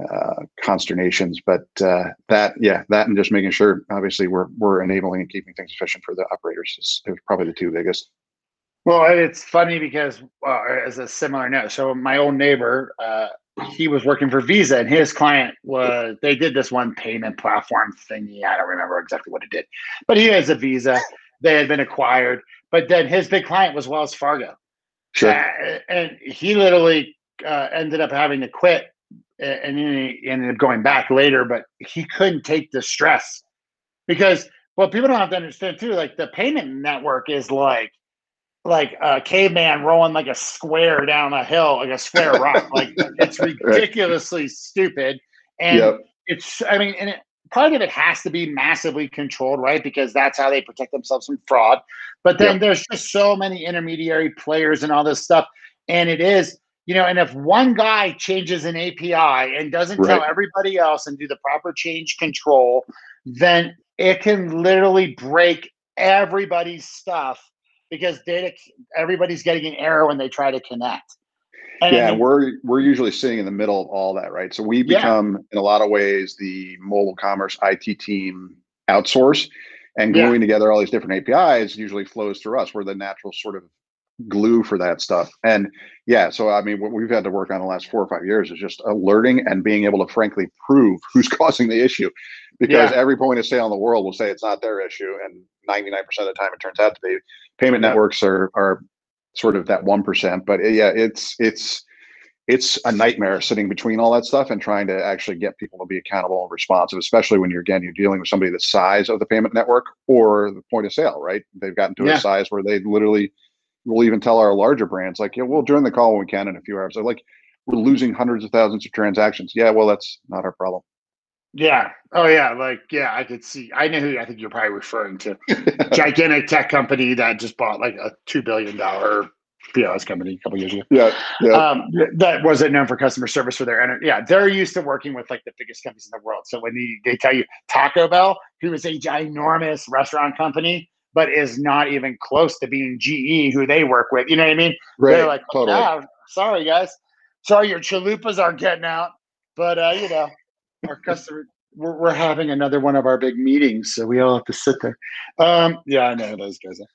uh, consternations. But uh, that yeah that and just making sure obviously we're we're enabling and keeping things efficient for the operators is, is probably the two biggest. Well, it's funny because, uh, as a similar note, so my old neighbor, uh, he was working for Visa, and his client was they did this one payment platform thingy. I don't remember exactly what it did, but he has a Visa. They had been acquired, but then his big client was Wells Fargo, sure Uh, and he literally uh, ended up having to quit, and then he ended up going back later. But he couldn't take the stress because what people don't have to understand too, like the payment network is like like a caveman rolling like a square down a hill, like a square rock. Like it's ridiculously stupid, and yep it's I mean, and it, part of it has to be massively controlled, right? Because that's how they protect themselves from fraud. But then Yep. there's just so many intermediary players and all this stuff, and it is you know, and if one guy changes an API and doesn't tell everybody else and do the proper change control, then it can literally break everybody's stuff because data everybody's getting an error when they try to connect. And I yeah, mean, we're we're usually sitting in the middle of all that, right? So we Yeah. become, in a lot of ways, the mobile commerce IT team outsource, and Yeah. gluing together all these different APIs usually flows through us. We're the natural sort of glue for that stuff. And yeah, so I mean, what we've had to work on the last four or five years is just alerting and being able to frankly prove who's causing the issue, because Yeah. every point of sale in the world will say it's not their issue, and 99% of the time it turns out to be. Payment Yeah. networks are are sort of that one percent, but uh, yeah, it's it's it's a nightmare sitting between all that stuff and trying to actually get people to be accountable and responsive, especially when you're again you're dealing with somebody the size of the payment network or the point of sale, right? They've gotten to Yeah. a size where they literally will even tell our larger brands like, yeah, we'll join the call when we can in a few hours. They're like, we're losing hundreds of thousands of transactions. Yeah, well, that's not our problem. yeah. Oh yeah, like yeah, I could see I know who I think you're probably referring to. Gigantic tech company that just bought like a two billion dollar POS company a couple years ago. yeah, yeah, um, that wasn't known for customer service for their ener- yeah they're used to working with like the biggest companies in the world so when they, they tell you taco bell who is a ginormous restaurant company but is not even close to being ge who they work with you know what i mean right, they're like totally. yeah sorry guys sorry your chalupas aren't getting out but uh you know our customer we're, we're having another one of our big meetings so we all have to sit there um yeah i know those guys are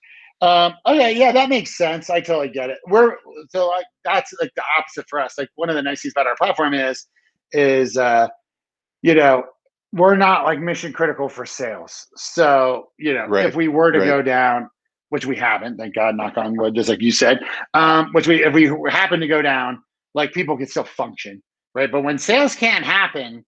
um, okay, yeah, that makes sense. I totally get it. We're so like that's like the opposite for us. Like one of the nice things about our platform is, is uh, you know, we're not like mission critical for sales. So you know, Right, if we were to right. go down, which we haven't, thank God, knock on wood, just like you said, um, which we if we happen to go down, like people can still function, right? But when sales can't happen,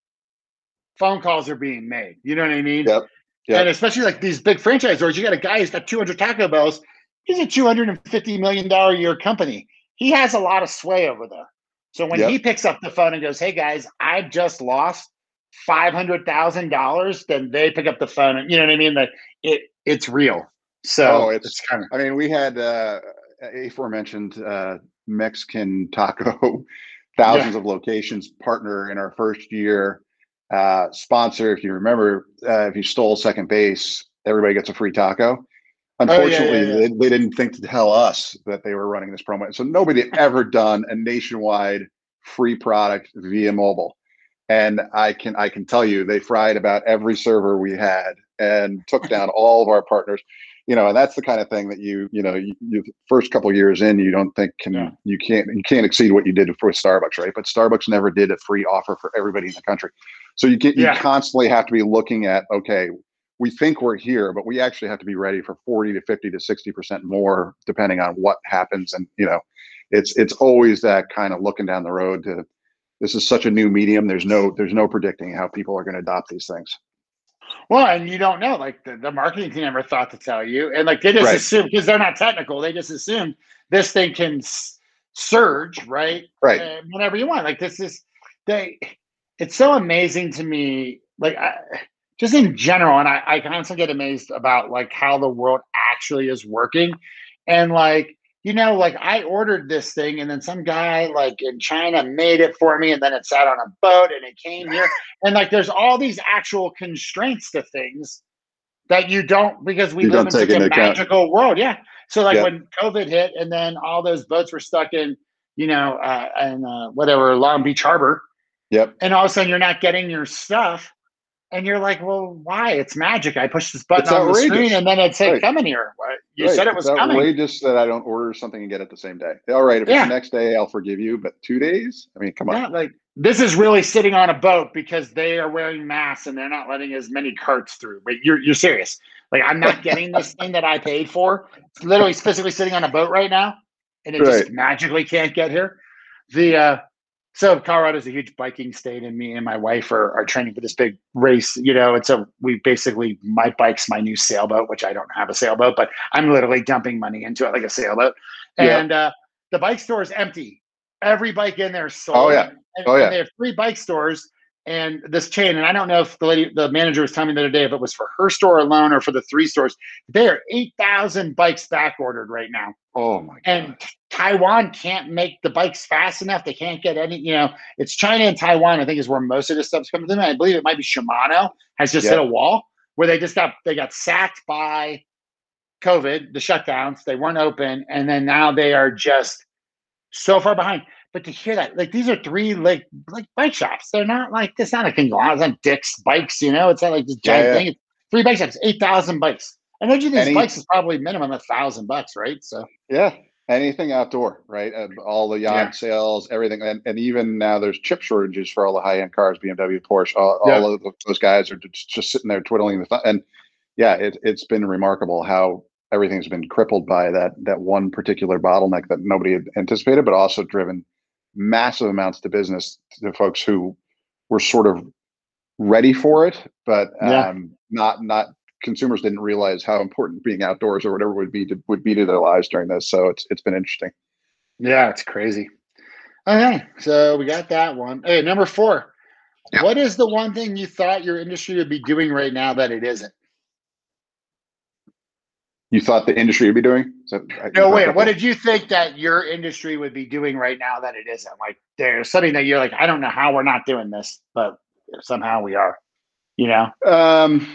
phone calls are being made. You know what I mean? Yep. Yep. And especially like these big franchise stores, you got a guy who's got 200 Taco Bells. He's a 250 million dollar a year company. He has a lot of sway over there. So when Yep. he picks up the phone and goes, "Hey guys, I've just lost five hundred thousand dollars," then they pick up the phone and you know what I mean. That it it's real. So Oh, it's, it's- kind of I mean, we had uh, aforementioned uh, Mexican taco, thousands of locations partner in our first year. Uh, sponsor, if you remember, uh, if you stole second base, everybody gets a free taco. Oh, yeah, Unfortunately, yeah, yeah. They, they didn't think to tell us that they were running this promo. So nobody ever done a nationwide free product via mobile. And I can I can tell you they fried about every server we had and took down all of our partners you know, and that's the kind of thing that you, you know, you, you first couple of years in, you don't think can Yeah. you can't you can't exceed what you did for Starbucks, right? But Starbucks never did a free offer for everybody in the country, so you get you Yeah. constantly have to be looking at okay, we think we're here, but we actually have to be ready for forty to fifty to sixty percent more, depending on what happens, and you know, it's it's always that kind of looking down the road to. This is such a new medium. There's no there's no predicting how people are going to adopt these things. well, and you don't know. Like the, the marketing team never thought to tell you, and like they just Right. assume because they're not technical. They just assume this thing can s- surge, right? Right. uh, whenever you want. Like this is they. It's so amazing to me, like I, just in general, and I, I constantly get amazed about like how the world actually is working, and like you know, like I ordered this thing, and then some guy like in China made it for me, and then it sat on a boat, and it came here, and like there's all these actual constraints to things that you don't because we You live in such a account. magical world. Yeah. So like Yeah. when COVID hit, and then all those boats were stuck in, you know, uh, in uh, whatever Long Beach Harbor, Yep. and all of a sudden you're not getting your stuff, and you're like, well, why? It's magic. I pushed this button It's on the screen, and then it said, Right. "Come in here." What? You Right. said it was it's coming. outrageous that I don't order something and get it the same day. All right, if Yeah. it's the next day, I'll forgive you, but two days? I mean, come on. Like this is really sitting on a boat because they are wearing masks and they're not letting as many carts through. But you're you're serious. Like I'm not getting this thing that I paid for. It's literally physically sitting on a boat right now, and it just magically can't get here. The uh so Colorado's a huge biking state, and me and my wife are, are training for this big race, you know. And so we basically my bike's my new sailboat, which I don't have a sailboat, but I'm literally dumping money into it like a sailboat. Yeah. And uh the bike store is empty. Every bike in there is sold. Oh, yeah. And, Oh, and yeah. they have three bike stores and this chain, and I don't know if the lady, the manager was telling me the other day if it was for her store alone or for the three stores. They are eight thousand bikes back ordered right now. Oh my god! And Taiwan can't make the bikes fast enough. They can't get any. You know, it's China and Taiwan. I think is where most of this stuff's coming from. I believe it might be Shimano has just hit a wall where they just got they got sacked by COVID, the shutdowns. They weren't open, and then now they are just so far behind. But to hear that, like these are three like like bike shops. They're not like it's not a conglomerate. It's not Dick's bikes, you know. It's not like this giant yeah, yeah. thing. It's three bike shops, eight thousand bikes. I know these Any, bikes is probably minimum a thousand bucks, right? So yeah, anything outdoor, right? Uh, and all the yacht yeah. sales, everything, and, and even now there's chip shortages for all the high end cars, BMW, Porsche. All, all of those guys are just, just sitting there twiddling the thumb. And yeah, it, it's been remarkable how everything's been crippled by that that one particular bottleneck that nobody had anticipated, but also driven massive amounts to business to folks who were sort of ready for it, but yeah. um, not not consumers didn't realize how important being outdoors or whatever would be to, would be to their lives during this. So it's it's been interesting. Yeah, it's crazy. Okay, so we got that one. Hey, number four. Yeah. What is the one thing you thought your industry would be doing right now that it isn't? You thought the industry would be doing? That, no, wait. What did you think that your industry would be doing right now that it isn't? Like there's something that you're like, I don't know how we're not doing this, but somehow we are. You know. Um,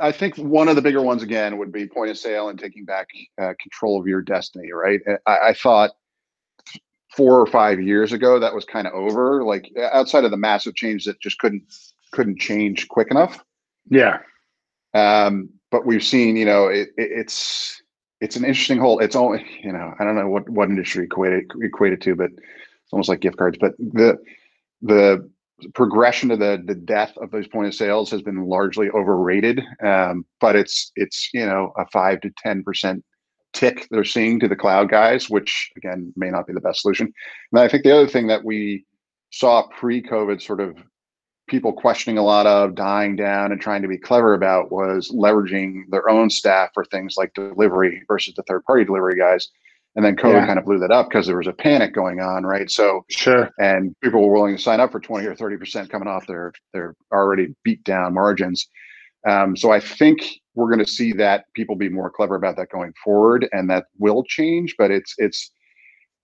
I think one of the bigger ones again would be point of sale and taking back uh, control of your destiny. Right. I, I thought four or five years ago that was kind of over. Like outside of the massive change that just couldn't couldn't change quick enough. Yeah. Um, but we've seen, you know, it, it, it's it's an interesting whole. It's only, you know, I don't know what what industry equated equated to, but it's almost like gift cards. But the the progression to the the death of those point of sales has been largely overrated. Um, but it's it's you know a five to ten percent tick they're seeing to the cloud guys, which again may not be the best solution. And I think the other thing that we saw pre-COVID sort of people questioning a lot of, dying down, and trying to be clever about was leveraging their own staff for things like delivery versus the third party delivery guys. And then COVID yeah. kind of blew that up because there was a panic going on, right? So sure, and people were willing to sign up for twenty or thirty percent coming off their their already beat down margins. Um, so I think we're going to see that people be more clever about that going forward, and that will change. But it's it's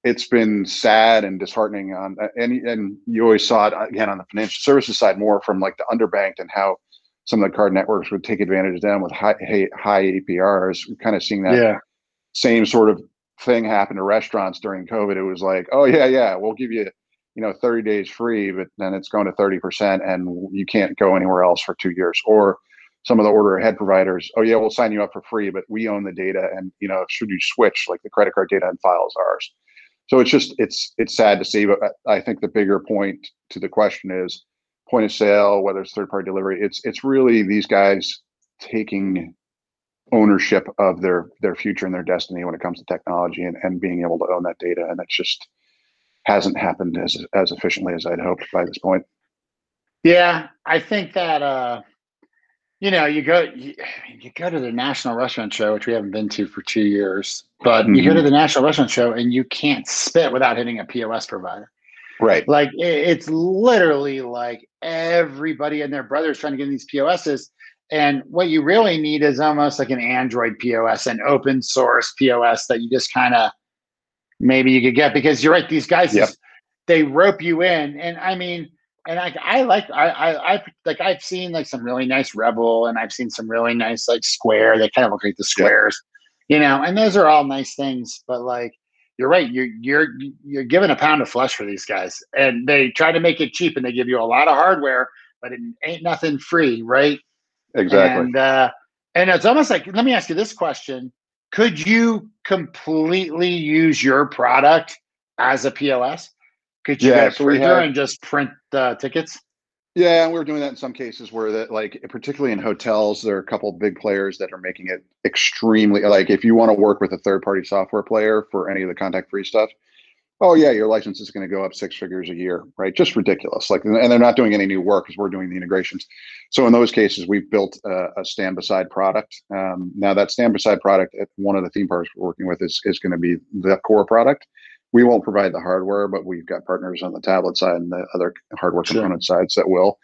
it's been sad and disheartening on uh, and and you always saw it uh, again on the financial services side more from like the underbanked and how some of the card networks would take advantage of them with high high APRs. We're kind of seeing that yeah. same sort of thing happen to restaurants during COVID. It was like, oh yeah, yeah, we'll give you you know 30 days free, but then it's going to 30% and you can't go anywhere else for two years. Or some of the order ahead providers, oh yeah, we'll sign you up for free, but we own the data and you know should you switch, like the credit card data and files ours so it's just it's it's sad to see but i think the bigger point to the question is point of sale whether it's third party delivery. It's it's really these guys taking ownership of their their future and their destiny when it comes to technology and, and being able to own that data. And it's just hasn't happened as as efficiently as i'd hoped by this point. Yeah i think that uh you know, you go you, you, go to the National Restaurant Show, which we haven't been to for two years, but mm-hmm. you go to mm-hmm. the National Restaurant Show and you can't spit without hitting a POS provider. Right. Like it, it's literally like everybody and their brothers trying to get these POSs. And what you really need is almost like an Android POS, an open source POS that you just kind of maybe you could get because you're right. These guys, yep. they rope you in. And I mean, and I, I like I, I I like I've seen like some really nice Revel, and I've seen some really nice like Square. They kind of look like the squares, you know, and those are all nice things. But like you're right, you're you're you're giving a pound of flesh for these guys, and they try to make it cheap and they give you a lot of hardware, but it ain't nothing free, right? Exactly. And uh, and it's almost like let me ask you this question: Could you completely use your product as a POS? Could you yeah, get a so have, and just print the tickets? Yeah, and we're doing that in some cases where that like particularly in hotels, there are a couple big players that are making it extremely like if you want to work with a third party software player for any of the contact free stuff, oh yeah, your license is going to go up six figures a year, right? Just ridiculous. Like, and they're not doing any new work because we're doing the integrations. So in those cases, we've built a, a stand beside product. Um, now that stand beside product at one of the theme parks we're working with is is going to be the core product we won't provide the hardware, but we've got partners on the tablet side and the other hardware Sure. component sides that will.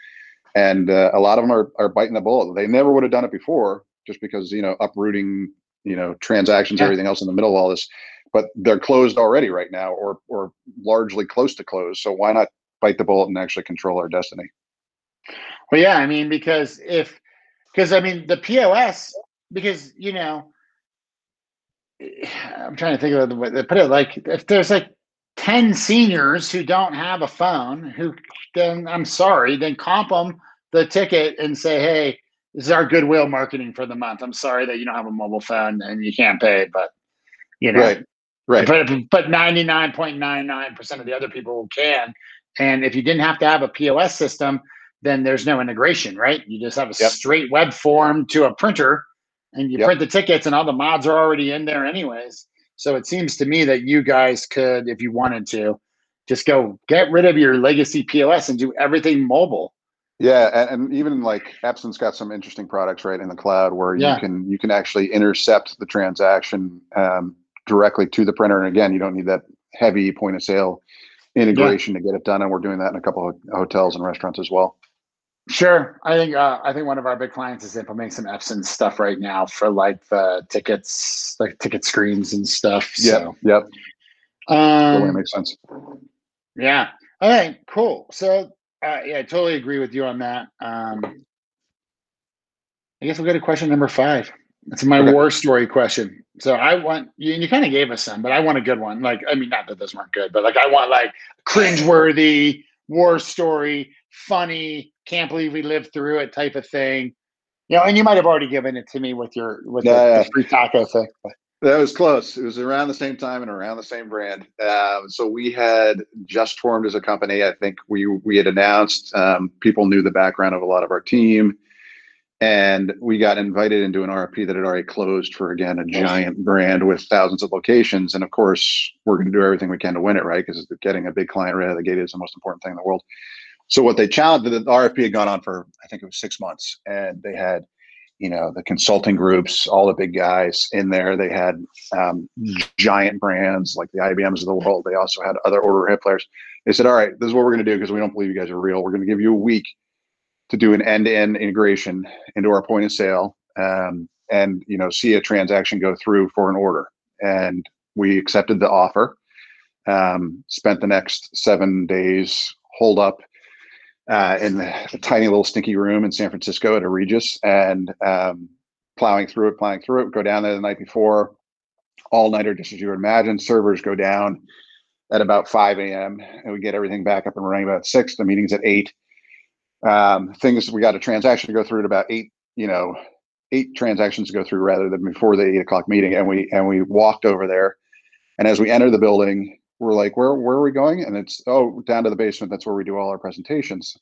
And uh, a lot of them are, are biting the bullet. They never would have done it before just because, you know, uprooting, you know, transactions, Yeah. everything else in the middle of all this. But they're closed already right now or or largely close to close. So why not bite the bullet and actually control our destiny? Well, yeah, I mean, because if, because I mean, the POS, because you know, I'm trying to think of the way they put it. Like, if there's like ten seniors who don't have a phone, who then I'm sorry, then comp them the ticket and say, hey, this is our goodwill marketing for the month. I'm sorry that you don't have a mobile phone and you can't pay, but you know, Right. Right. but but 99.99% of the other people can. And if you didn't have to have a POS system, then there's no integration, right? You just have a Yep. straight web form to a printer and you Yep. print the tickets and all the mods are already in there anyways. So it seems to me that you guys could, if you wanted to, just go get rid of your legacy POS and do everything mobile. Yeah, and, and even like Epson's got some interesting products right in the cloud where Yeah. you can you can actually intercept the transaction um, directly to the printer. And again, you don't need that heavy point of sale integration to get it done. And we're doing that in a couple of hotels and restaurants as well. Sure. I think uh, I think one of our big clients is implementing some Epson stuff right now for like the tickets, like ticket screens and stuff. So, yep, um, makes sense. yeah. All right. Cool. So, uh, yeah, I totally agree with you on that. Um, I guess we'll go to question number five. It's my Okay. war story question. So I want you, and you kind of gave us some, but I want a good one. Like, I mean, not that those weren't good, but like, I want like cringeworthy war story, funny, can't believe we lived through it type of thing. You know, and you might have already given it to me with your with the- Yeah, the, free taco thing. That was close. It was around the same time and around the same brand. Um, so we had just formed as a company. I think we we had announced. Um, people knew the background of a lot of our team, and we got invited into an RFP that had already closed for again a giant brand with thousands of locations. And of course, we're going to do everything we can to win it, right? Because getting a big client right out of the gate is the most important thing in the world. So what they challenged, the RFP had gone on for I think it was six months, and they had you know the consulting groups all the big guys in there. They had um, giant brands like the ibms of the world. They also had other order hit players. They said all right this is what we're going to do because we don't believe you guys are real. We're going to give you a week to do an end-to-end integration into our point of sale um, and you know see a transaction go through for an order. And we accepted the offer um, spent the next seven days hold up uh, in the tiny little stinky room in San Francisco at a Regus and um, plowing through it, plowing through it. Go down there the night before, all nighter, just as you would imagine. Servers go down at about 5 a.m. and we get everything back up and running about six. The meeting's at eight. Um, things we got a transaction to go through at about eight. You know, eight transactions to go through rather than before the eight o'clock meeting. And we and we walked over there. And as we enter the building, we're like, where where are we going? And it's oh, down to the basement. That's where we do all our presentations.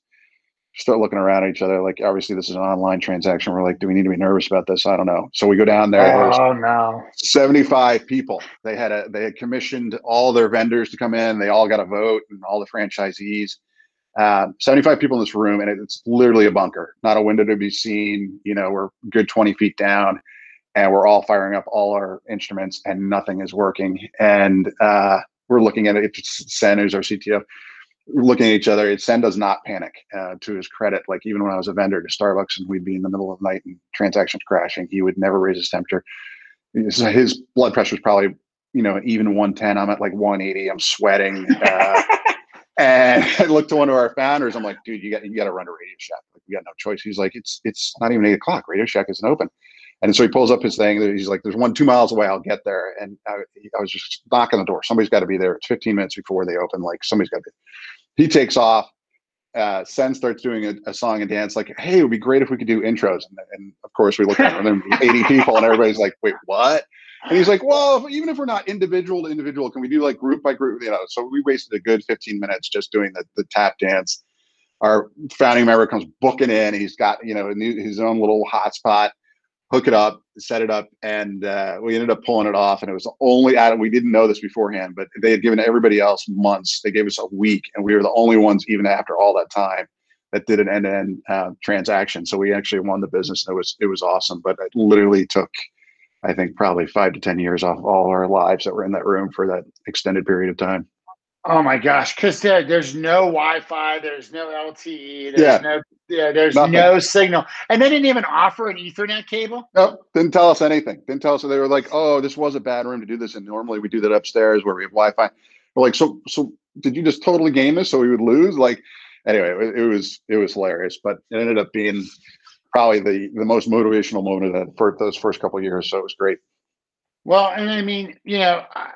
Start looking around at each other. Like, obviously, this is an online transaction. We're like, do we need to be nervous about this? I don't know. So we go down there. Oh no. 75 people. They had a they had commissioned all their vendors to come in. They all got a vote and all the franchisees. Um, 75 people in this room, and it's literally a bunker, not a window to be seen. You know, we're good 20 feet down, and we're all firing up all our instruments, and nothing is working. And uh, we're looking at it. It's Sen, who's our CTO, looking at each other. It, Sen does not panic. Uh, to his credit, like even when I was a vendor to Starbucks, and we'd be in the middle of the night and transactions crashing, he would never raise his temperature. His, his blood pressure is probably, you know, even 110. I'm at like 180. I'm sweating. Uh, and I looked to one of our founders. I'm like, dude, you got you got to run to Radio Shack. Like, we got no choice. He's like, it's it's not even eight o'clock. Radio Shack isn't open. And so he pulls up his thing. He's like, there's one two miles away. I'll get there. And I, I was just knocking the door. Somebody's got to be there. It's 15 minutes before they open. Like somebody's got to be. He takes off. Uh, Sen starts doing a, a song and dance. Like, hey, it would be great if we could do intros. And, and of course, we look at them, 80 people, and everybody's like, wait, what? And he's like, well, if- even if we're not individual to individual, can we do like group by group? You know, so we wasted a good 15 minutes just doing the, the tap dance. Our founding member comes booking in. He's got, you know, new, his own little hotspot, hook it up, set it up. And uh, we ended up pulling it off. And it was only, Adam, we didn't know this beforehand, but they had given everybody else months. They gave us a week. And we were the only ones, even after all that time, that did an end-to-end uh, transaction. So we actually won the business. And it was, it was awesome. But it literally took, I think probably five to ten years off all our lives that were in that room for that extended period of time. Oh my gosh, because there, there's no Wi-Fi, there's no LTE, there's Yeah. no yeah, there's Nothing. no signal, and they didn't even offer an Ethernet cable. Nope, didn't tell us anything. Didn't tell us. They were like, "Oh, this was a bad room to do this." And normally we do that upstairs where we have Wi-Fi. We're like, "So, so did you just totally game this so we would lose?" Like, anyway, it, it was it was hilarious, but it ended up being probably the the most motivational moment of that for those first couple of years. So it was great. Well, and I mean, you know, I-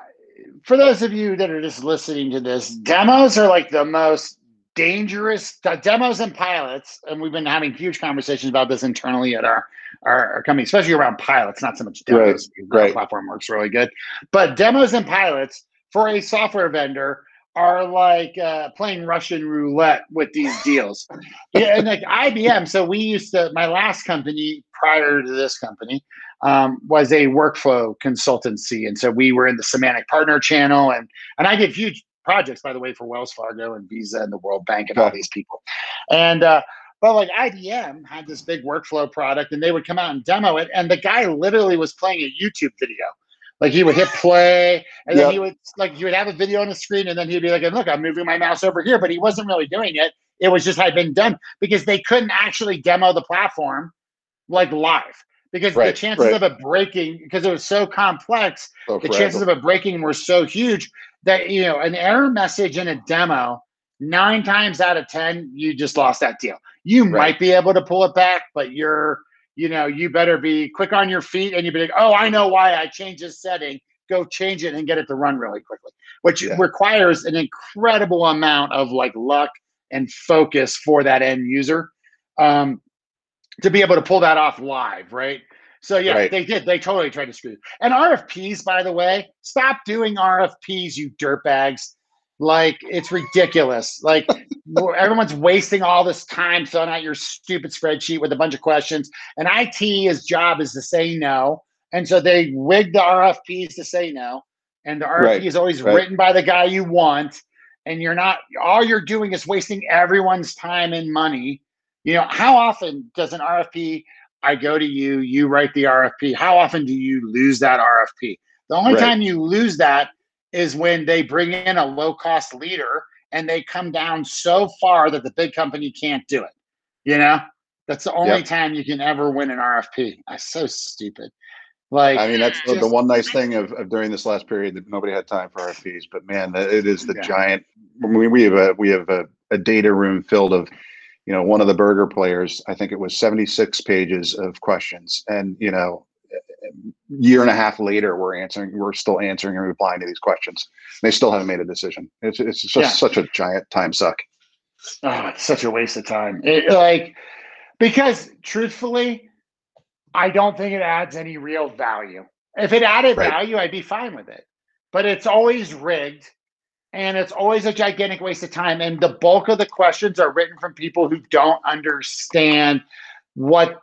for those of you that are just listening to this, demos are like the most dangerous demos and pilots, and we've been having huge conversations about this internally at our our, our company, especially around pilots, not so much demos. our right. platform works really good, but demos and pilots for a software vendor are like uh, playing Russian roulette with these deals. yeah, and like IBM. So we used to my last company prior to this company um, was a workflow consultancy, and so we were in the semantic partner channel, and and I did huge projects, by the way, for Wells Fargo and Visa and the World Bank and all these people, and. uh but like IBM had this big workflow product, and they would come out and demo it, and the guy literally was playing a YouTube video. Like he would hit play, and then he would like he would have a video on the screen, and then he'd be like, "Look, I'm moving my mouse over here," but he wasn't really doing it. It was just had been done because they couldn't actually demo the platform like live because the chances right. of it breaking because it was so complex So the chances of fragile. it breaking were so huge that you know an error message in a demo nine times out of ten you just lost that deal you Right. might be able to pull it back but you're you know you better be quick on your feet and you be like oh i know why i changed this setting go change it and get it to run really quickly which Yeah. requires an incredible amount of like luck and focus for that end user um, to be able to pull that off live right so yeah, Right. they did. They totally tried to screw. And RFPs, by the way, stop doing RFPs, you dirtbags. Like it's ridiculous. Like everyone's wasting all this time filling out your stupid spreadsheet with a bunch of questions. And IT's job is to say no, and so they wig the RFPs to say no. And the RFP Right, is always right. written by the guy you want, and you're not. All you're doing is wasting everyone's time and money. You know how often does an RFP I go to you, you write the RFP. How often do you lose that RFP? The only Right. time you lose that is when they bring in a low cost leader and they come down so far that the big company can't do it. You know, that's the only Yep. time you can ever win an RFP. That's so stupid. Like, I mean, that's the, the one nice thing of, of during this last period that nobody had time for RFPs. But man, it is the Yeah. giant. We, we have a we have a, a data room filled of, you know, one of the burger players. I think it was seventy six pages of questions, and you know, year and a half later, we're answering. We're still answering and replying to these questions. They still haven't made a decision. It's it's just Yeah. such a giant time suck. Oh, it's such a waste of time. It, like, because truthfully, I don't think it adds any real value. If it added Right. value, I'd be fine with it. But it's always rigged and it's always a gigantic waste of time. And the bulk of the questions are written from people who don't understand what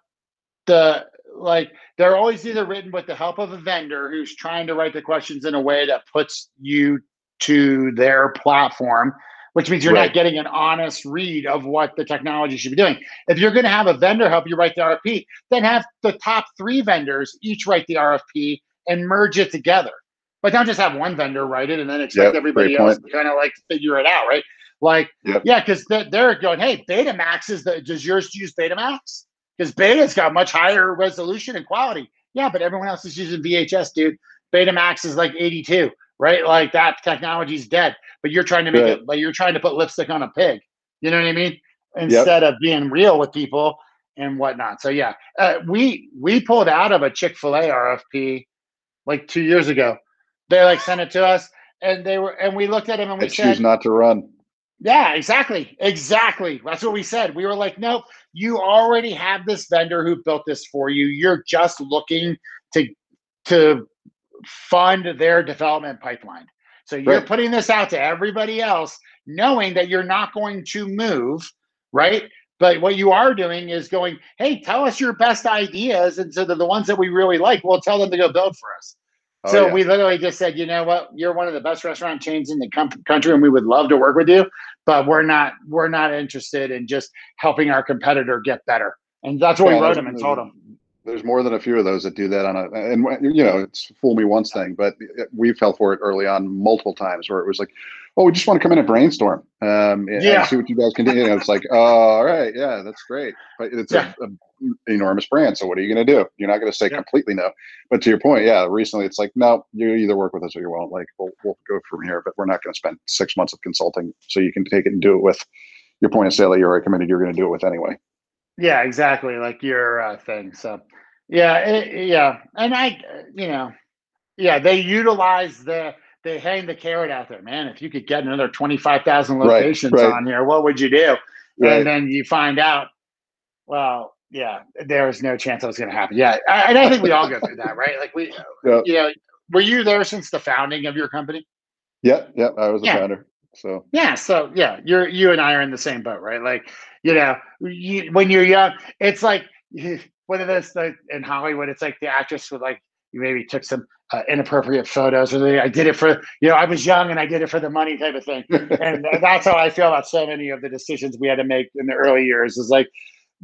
the like they're always either written with the help of a vendor who's trying to write the questions in a way that puts you to their platform which means you're Right. not getting an honest read of what the technology should be doing. If you're going to have a vendor help you write the RFP, then have the top three vendors each write the RFP and merge it together. But don't just have one vendor write it and then expect Yep, everybody else point. to kind of like figure it out, right? Like, Yep. yeah, because they're going, hey, Betamax is the does yours use Betamax? Because Beta's got much higher resolution and quality. Yeah, but everyone else is using VHS, dude. Betamax is like 82, right? Like that technology's dead. But you're trying to make Right. it like you're trying to put lipstick on a pig. You know what I mean? Instead of being real with people and whatnot. So yeah, uh, we we pulled out of a Chick Fil A RFP like two years ago. They like sent it to us, and they were, and we looked at him and we I said, choose not to run. yeah, exactly. Exactly. That's what we said. We were like, nope, you already have this vendor who built this for you. You're just looking to to fund their development pipeline. So you're Right. putting this out to everybody else, knowing that you're not going to move, right? But what you are doing is going, hey, tell us your best ideas. And so the, the ones that we really like, we'll tell them to go build for us. Oh, so yeah. we literally just said, you know what, you're one of the best restaurant chains in the com- country, and we would love to work with you, but we're not we're not interested in just helping our competitor get better. And that's what Yeah, we wrote him and told him. There's more than a few of those that do that on a and you know it's fool me once thing but we fell for it early on multiple times where it was like oh we just want to come in and brainstorm um and, Yeah. and see what you guys can do know, it's like oh all right yeah that's great but it's Yeah. a, a enormous brand so what are you going to do you're not going to say Yeah. completely no but to your point yeah recently it's like no you either work with us or you won't like we'll, we'll go from here but we're not going to spend six months of consulting so you can take it and do it with your point of sale that you're already committed you're going to do it with anyway Yeah, exactly. Like your uh, thing. So, yeah, it, yeah, and I, you know, yeah, they utilize the they hang the carrot out there, man. If you could get another twenty five thousand Right, locations right. on here, what would you do? Right. And then you find out, well, yeah, there was no chance that was going to happen. Yeah, I, and I think we all go through that, right? Like we, Yeah. you know, were you there since the founding of your company? yeah yeah i was a Yeah. founder so Yeah, so yeah, you're you and I are in the same boat, right? Like, you know, you, when you're young, it's like one of those like, in Hollywood. It's like the actress would like you maybe took some uh, inappropriate photos, or they, I did it for you know I was young and I did it for the money type of thing. And that's how I feel about so many of the decisions we had to make in the early years. Is like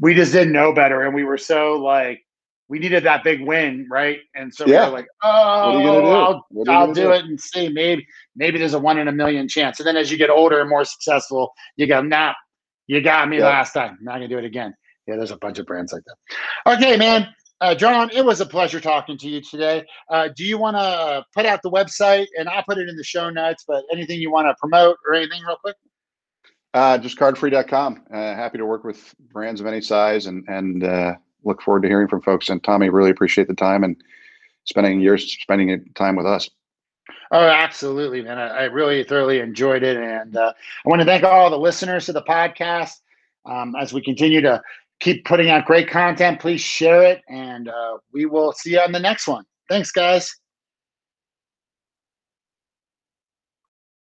we just didn't know better, and we were so like we needed that big win, right? And so Yeah. we were like, oh, what are you do I'll you I'll gonna do it and see. Maybe maybe there's a one in a million chance. And then as you get older and more successful, you go, nah, you got me Yeah. last time. I'm not gonna do it again. Yeah, there's a bunch of brands like that. Okay, man. Uh, John, it was a pleasure talking to you today. Uh, do you want to put out the website and I'll put it in the show notes, but anything you want to promote or anything real quick? Uh, just cardfree.com. Uh, happy to work with brands of any size and, and uh, look forward to hearing from folks. And Tommy, really appreciate the time and spending years spending time with us. Oh, absolutely, man. I, I really thoroughly enjoyed it. And uh, I want to thank all the listeners to the podcast. Um, as we continue to keep putting out great content, please share it. And uh, we will see you on the next one. Thanks, guys.